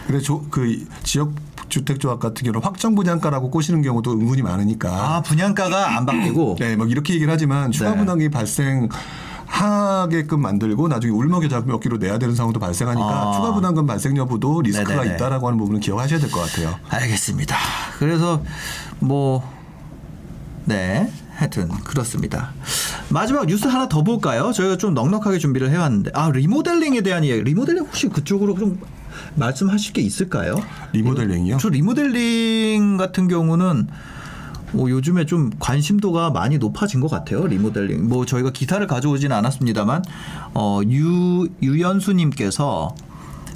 근데 조, 그 지역 주택조합 같은 경우는 확정 분양가라고 꼬시는 경우도 은근히 많으니까. 아 분양가가 안 바뀌고. 네, 뭐 이렇게 얘기를 하지만 추가 네. 분담금이 발생. 하게끔 만들고 나중에 울먹여 잡기로 내야 되는 상황도 발생하니까 아. 추가 부담금 발생 여부도 리스크가 네네네. 있다라고 하는 부분은 기억하셔야 될 것 같아요. 알겠습니다. 그래서 뭐 네. 하여튼 그렇습니다. 마지막 뉴스 하나 더 볼까요? 저희가 좀 넉넉하게 준비를 해왔는데 아 리모델링에 대한 이야기. 리모델링 혹시 그쪽으로 좀 말씀하실 게 있을까요? 리모델링이요? 저 리모델링 같은 경우는 뭐 요즘에 좀 관심도가 많이 높아진 것 같아요. 리모델링. 뭐 저희가 기사를 가져오지는 않았습니다만 어 유 유연수님께서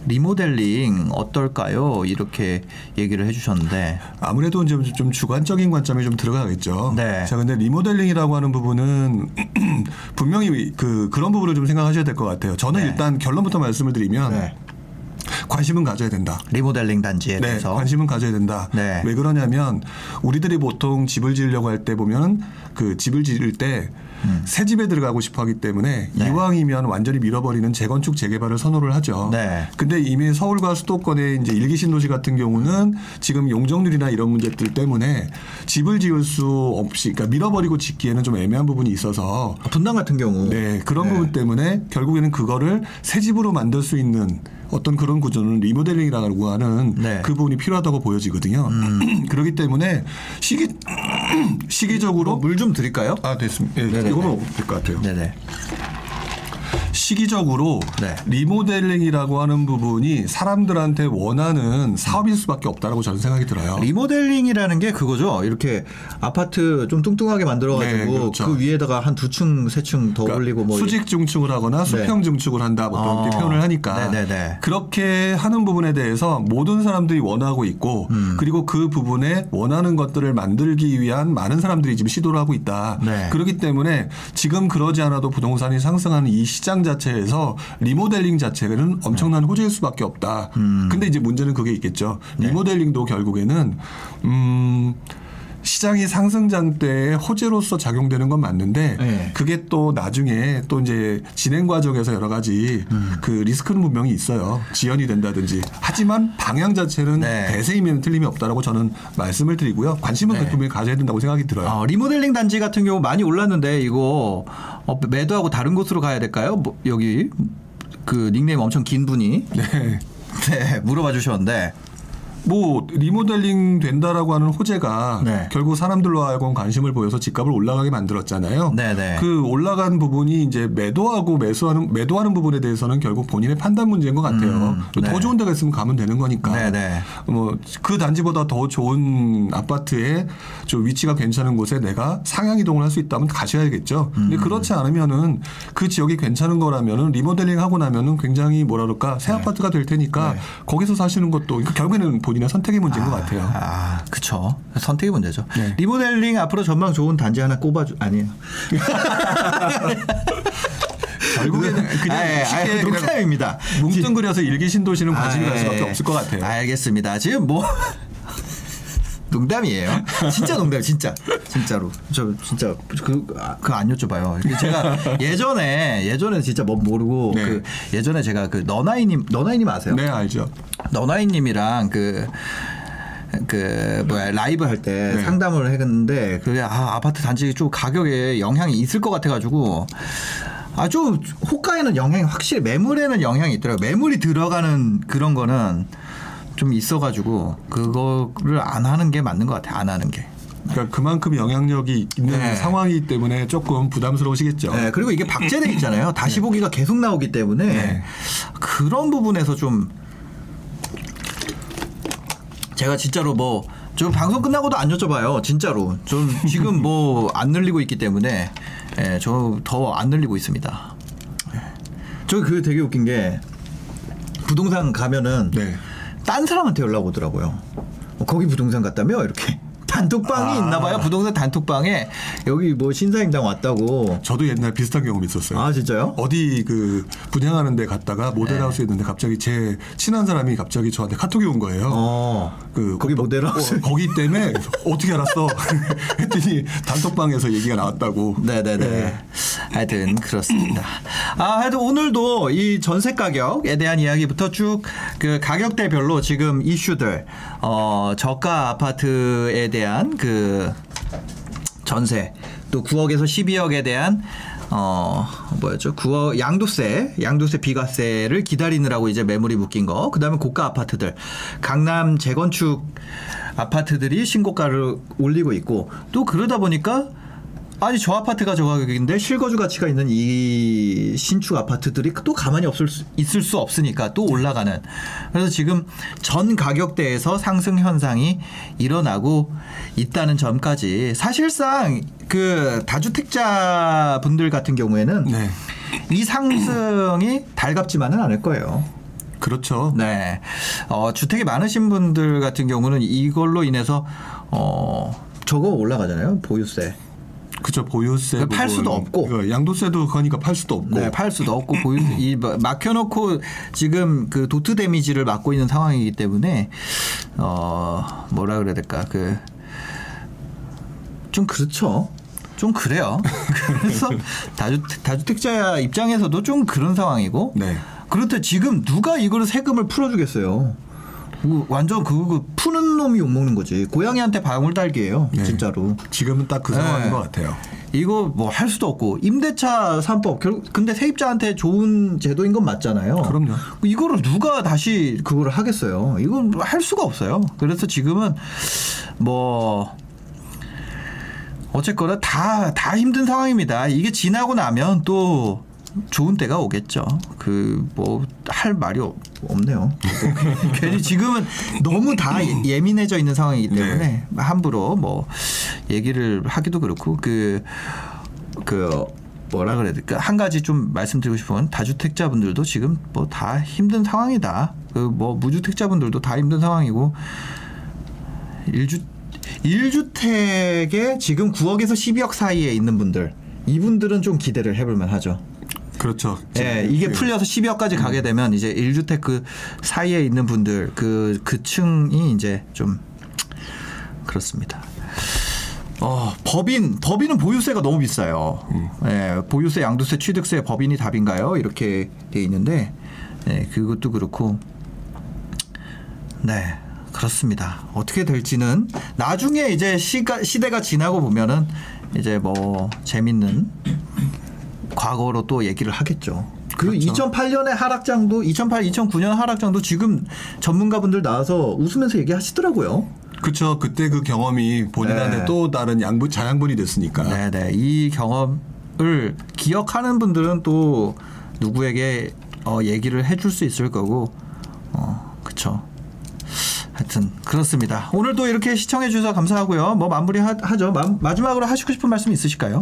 리모델링 어떨까요? 이렇게 얘기를 해주셨는데 아무래도 이제 좀 주관적인 관점이 좀 들어가겠죠. 네. 자, 근데 리모델링이라고 하는 부분은 분명히 그 그런 부분을 좀 생각하셔야 될 것 같아요. 저는 네. 일단 결론부터 말씀을 드리면 네. 관심은 가져야 된다. 리모델링 단지에 네, 대해서 관심은 가져야 된다. 네. 왜 그러냐면 우리들이 보통 집을 지으려고 할 때 보면 그 집을 지을 때 새 집에 들어가고 싶어 하기 때문에 네. 이왕이면 완전히 밀어버리는 재건축 재개발을 선호를 하죠. 네. 근데 이미 서울과 수도권의 이제 일기 신도시 같은 경우는 지금 용적률이나 이런 문제들 때문에 집을 지을 수 없이 그러니까 밀어버리고 짓기에는 좀 애매한 부분이 있어서 분당 같은 경우 네, 그런 네. 부분 때문에 결국에는 그거를 새 집으로 만들 수 있는 어떤 그런 구조는 리모델링이라고 하는 네. 음. 그 부분이 필요하다고 보여지거든요. 그렇기 때문에 시기 시기적으로 물 좀 드릴까요? 아 됐습니다. 예. 이거는 될것 같아요. 네네. 시기적으로 네. 리모델링이라고 하는 부분이 사람들한테 원하는 사업일 수밖에 없다라고 저는 생각이 들어요. 리모델링이라는 게 그거죠. 이렇게 아파트 좀 뚱뚱하게 만들어가지고 네, 그렇죠. 그 위에다가 한 두 층, 세 층더 그러니까 올리고 뭐 수직 증축을 하거나 수평 증축을 한다 뭐 그렇게 어. 표현을 하니까 네네네. 그렇게 하는 부분에 대해서 모든 사람들이 원하고 있고 음. 그리고 그 부분에 원하는 것들을 만들기 위한 많은 사람들이 지금 시도를 하고 있다. 네. 그렇기 때문에 지금 그러지 않아도 부동산이 상승하는 이 시장 자체 에서 리모델링 자체는 엄청난 호재일 수밖에 없다. 음. 근데 이제 문제는 그게 있겠죠. 네. 리모델링도 결국에는 음 시장이 상승장 때 호재로서 작용되는 건 맞는데 네. 그게 또 나중에 또 이제 진행 과정에서 여러 가지 음. 그 리스크는 분명히 있어요. 지연이 된다든지. 하지만 방향 자체는 네. 대세이면 틀림이 없다라고 저는 말씀을 드리고요. 관심은 네. 그 부분에 가져야 된다고 생각이 들어요. 어, 리모델링 단지 같은 경우 많이 올랐는데 이거 어, 매도하고 다른 곳으로 가야 될까요? 뭐, 여기 그 닉네임 엄청 긴 분이 네. 네, 물어봐 주셨는데 뭐 리모델링 된다라고 하는 호재가 네. 결국 사람들로 하여금 관심을 보여서 집값을 올라가게 만들었잖아요. 네네. 그 올라간 부분이 이제 매도하고 매수하는 매도하는 부분에 대해서는 결국 본인의 판단 문제인 것 같아요. 음, 더 네. 좋은 데가 있으면 가면 되는 거니까. 네네. 뭐그 단지보다 더 좋은 아파트에 좀 위치가 괜찮은 곳에 내가 상향 이동을 할 수 있다면 가셔야겠죠. 근데 음. 그렇지 않으면은 그 지역이 괜찮은 거라면은 리모델링 하고 나면은 굉장히 뭐라 그럴까 새 아파트가 될 테니까 네. 거기서 사시는 것도 그러니까 결국에는 본인의 선택의 문제인 것 같아요. 아, 그쵸. 선택의 문제죠. 네. 리모델링 앞으로 전망 좋은 단지 하나 꼽아주, 아니에요. 결국에는 그냥 아, 예, 쉽게 아, 그냥 농담입니다. 뭉뚱그려서 일기 신도시는 관심이 아, 갈 수밖에 예. 없을 것 같아요. 알겠습니다. 지금 뭐 농담이에요. 진짜 농담, 진짜, 진짜로. 저 진짜 그 그 안 여쭤봐요. 제가 예전에 예전에 진짜 뭐 모르고 네. 그 예전에 제가 그 너나이님 너나이님 아세요? 네, 알죠. 너나이님이랑 그. 그 뭐야 라이브 할때 네. 상담을 했는데 그게 아 아파트 단지 좀 가격에 영향이 있을 것 같아가지고 아주 호가에는 영향이 확실히 매물에는 영향이 있더라고요. 매물이 들어가는 그런 거는 좀 있어가지고 그거를 안 하는 게 맞는 것 같아요. 안 하는 게. 그러니까 그만큼 영향력이 있는 네. 상황이기 때문에 조금 부담스러우시겠죠. 네, 그리고 이게 박제돼 있잖아요. 다시 보기가 계속 나오기 때문에 네. 그런 부분에서 좀 제가 진짜로 뭐저 방송 끝나고도 안 여쭤봐요. 진짜로. 좀 지금 뭐 안 늘리고 있기 때문에 예, 저 더 안 늘리고 있습니다. 저 그 되게 웃긴 게 부동산 가면은 네. 딴 사람한테 연락 오더라고요. 어, 거기 부동산 갔다며 이렇게. 단톡방이 아. 있나 봐요. 부동산 단톡방에 여기 뭐 신사임당 왔다고. 저도 옛날 비슷한 경험이 있었어요. 아 진짜요? 어디 그 분양하는 데 갔다가 모델하우스에 있는데 갑자기 제 친한 사람이 갑자기 저한테 카톡이 온 거예요. 어. 그 거기 거- 모델하우스. 어, 거기 때문에 어떻게 알았어? 했더니 단톡방에서 얘기가 나왔다고. 네 네 네. 하여튼 그렇습니다. 아, 하여튼 오늘도 이 전세 가격에 대한 이야기부터 쭉 그 가격대별로 지금 이슈들 어 저가 아파트에 대한 그 전세 또 9억에서 12억에 대한 어 뭐였죠? 9억 양도세, 양도세 비과세를 기다리느라고 이제 매물이 묶인 거. 그다음에 고가 아파트들. 강남 재건축 아파트들이 신고가를 올리고 있고 또 그러다 보니까 아니 저 아파트가 저 가격인데 실거주 가치가 있는 이 신축 아파트들이 또 가만히 없을 수, 있을 수 없으니까 또 올라가는 그래서 지금 전 가격대에서 상승 현상이 일어나고 있다는 점까지 사실상 그 다주택자 분들 같은 경우에는 네. 이 상승이 달갑지만은 않을 거예요. 그렇죠. 네. 어, 주택이 많으신 분들 같은 경우는 이걸로 인해서 어 저거 올라가잖아요. 보유세. 그쵸 보유세 그러니까 팔 수도. 없고. 그 양도세도 그러니까 팔 수도 없고 네, 팔 수도 없고 보유 이 막혀놓고 지금 그 도트 데미지를 맞고 있는 상황이기 때문에 어 뭐라 그래야 될까 그 좀 그렇죠. 좀 그래요. 그래서 다주 다주택자 입장에서도 좀 그런 상황이고. 네. 그렇다 지금 누가 이걸 세금을 풀어주겠어요. 그 완전 그거 그 푸는 놈이 욕 먹는 거지. 고양이한테 방울 달기예요. 네. 진짜로. 지금은 딱그 네. 상황인 것 같아요. 이거 뭐 할 수도 없고 임대차 3법 결국 근데 세입자한테 좋은 제도인 건 맞잖아요. 그럼요. 이거를 누가 다시 그거를 하겠어요. 이건 할 수가 없어요. 그래서 지금은 뭐 어쨌거나 다 다 힘든 상황입니다. 이게 지나고 나면 또 좋은 때가 오겠죠. 그 뭐 할 말이 없- 없네요. 뭐 괜히 지금은 너무 다 예- 예민해져 있는 상황이기 때문에 함부로 뭐 얘기를 하기도 그렇고 그그 뭐라 그래야 될까 한 가지 좀 말씀드리고 싶은 건 다주택자분들도 지금 뭐 다 힘든 상황이다. 그 뭐 무주택자분들도 다 힘든 상황이고 일주 1주택에 지금 9억에서 12억 사이에 있는 분들 이분들은 좀 기대를 해볼 만하죠. 그렇죠. 예, 이게 그- 풀려서 12억까지 가게 되면 이제 1주택 그 사이에 있는 분들 그, 그 층이 이제 좀 그렇습니다. 어, 법인, 법인은 보유세가 너무 비싸요. 예, 보유세, 양도세, 취득세, 법인이 답인가요? 이렇게 돼 있는데, 예, 그것도 그렇고, 네, 그렇습니다. 어떻게 될지는 나중에 이제 시가, 시대가 지나고 보면은 이제 뭐 재밌는 과거로 또 얘기를 하겠죠. 그 그렇죠. 2008년의 하락장도 2008, 2009년 하락장도 지금 전문가분들 나와서 웃으면서 얘기하시더라고요. 그렇죠. 그때 그 경험이 본인한테 네. 또 다른 양분 자양분이 됐으니까. 네 네 이 경험을 기억하는 분들은 또 누구에게 어, 얘기를 해줄 수 있을 거고 어 그쵸 하여튼 그렇습니다 오늘도 이렇게 시청해 주셔서 감사하고요 뭐 마무리 하, 하죠 마, 마지막으로 하시고 싶은 말씀 있으실까요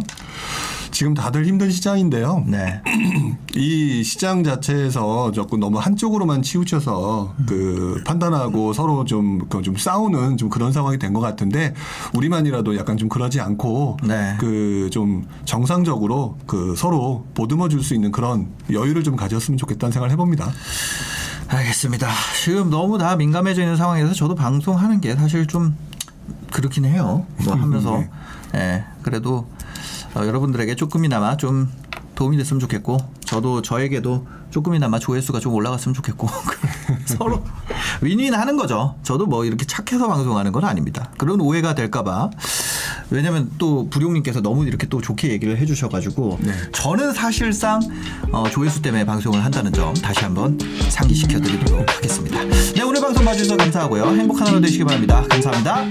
지금 다들 힘든 시장인데요. 네 이 시장 자체에서 조금 너무 한쪽으로만 치우쳐서 그 판단하고 서로 좀, 그좀 싸우는 좀 그런 상황이 된 것 같은데 우리만이라도 약간 좀 그러지 않고 네. 그좀 정상적으로 그 서로 보듬어 줄 수 있는 그런 여유를 좀 가졌으면 좋겠다는 생각을 해봅니다. 알겠습니다 지금 너무 다 민감해져 있는 상황에서 저도 방송하는 게 사실 좀 그렇긴 해요 뭐 하면서 네. 예 그래도 어, 여러분들에게 조금이나마 좀 도움이 됐으면 좋겠고 저도 저에게도 조금이나마 조회수가 좀 올라갔으면 좋겠고 서로 윈윈 하는 거죠. 저도 뭐 이렇게 착해서 방송하는 건 아닙니다. 그런 오해가 될까봐 왜냐면 또 부룡님께서 너무 이렇게 또 좋게 얘기를 해주셔가지고 네. 저는 사실상 어, 조회수 때문에 방송을 한다는 점 다시 한번 상기시켜드리도록 하겠습니다. 네 오늘 방송 봐주셔서 감사하고요. 행복한 하루 되시기 바랍니다. 감사합니다.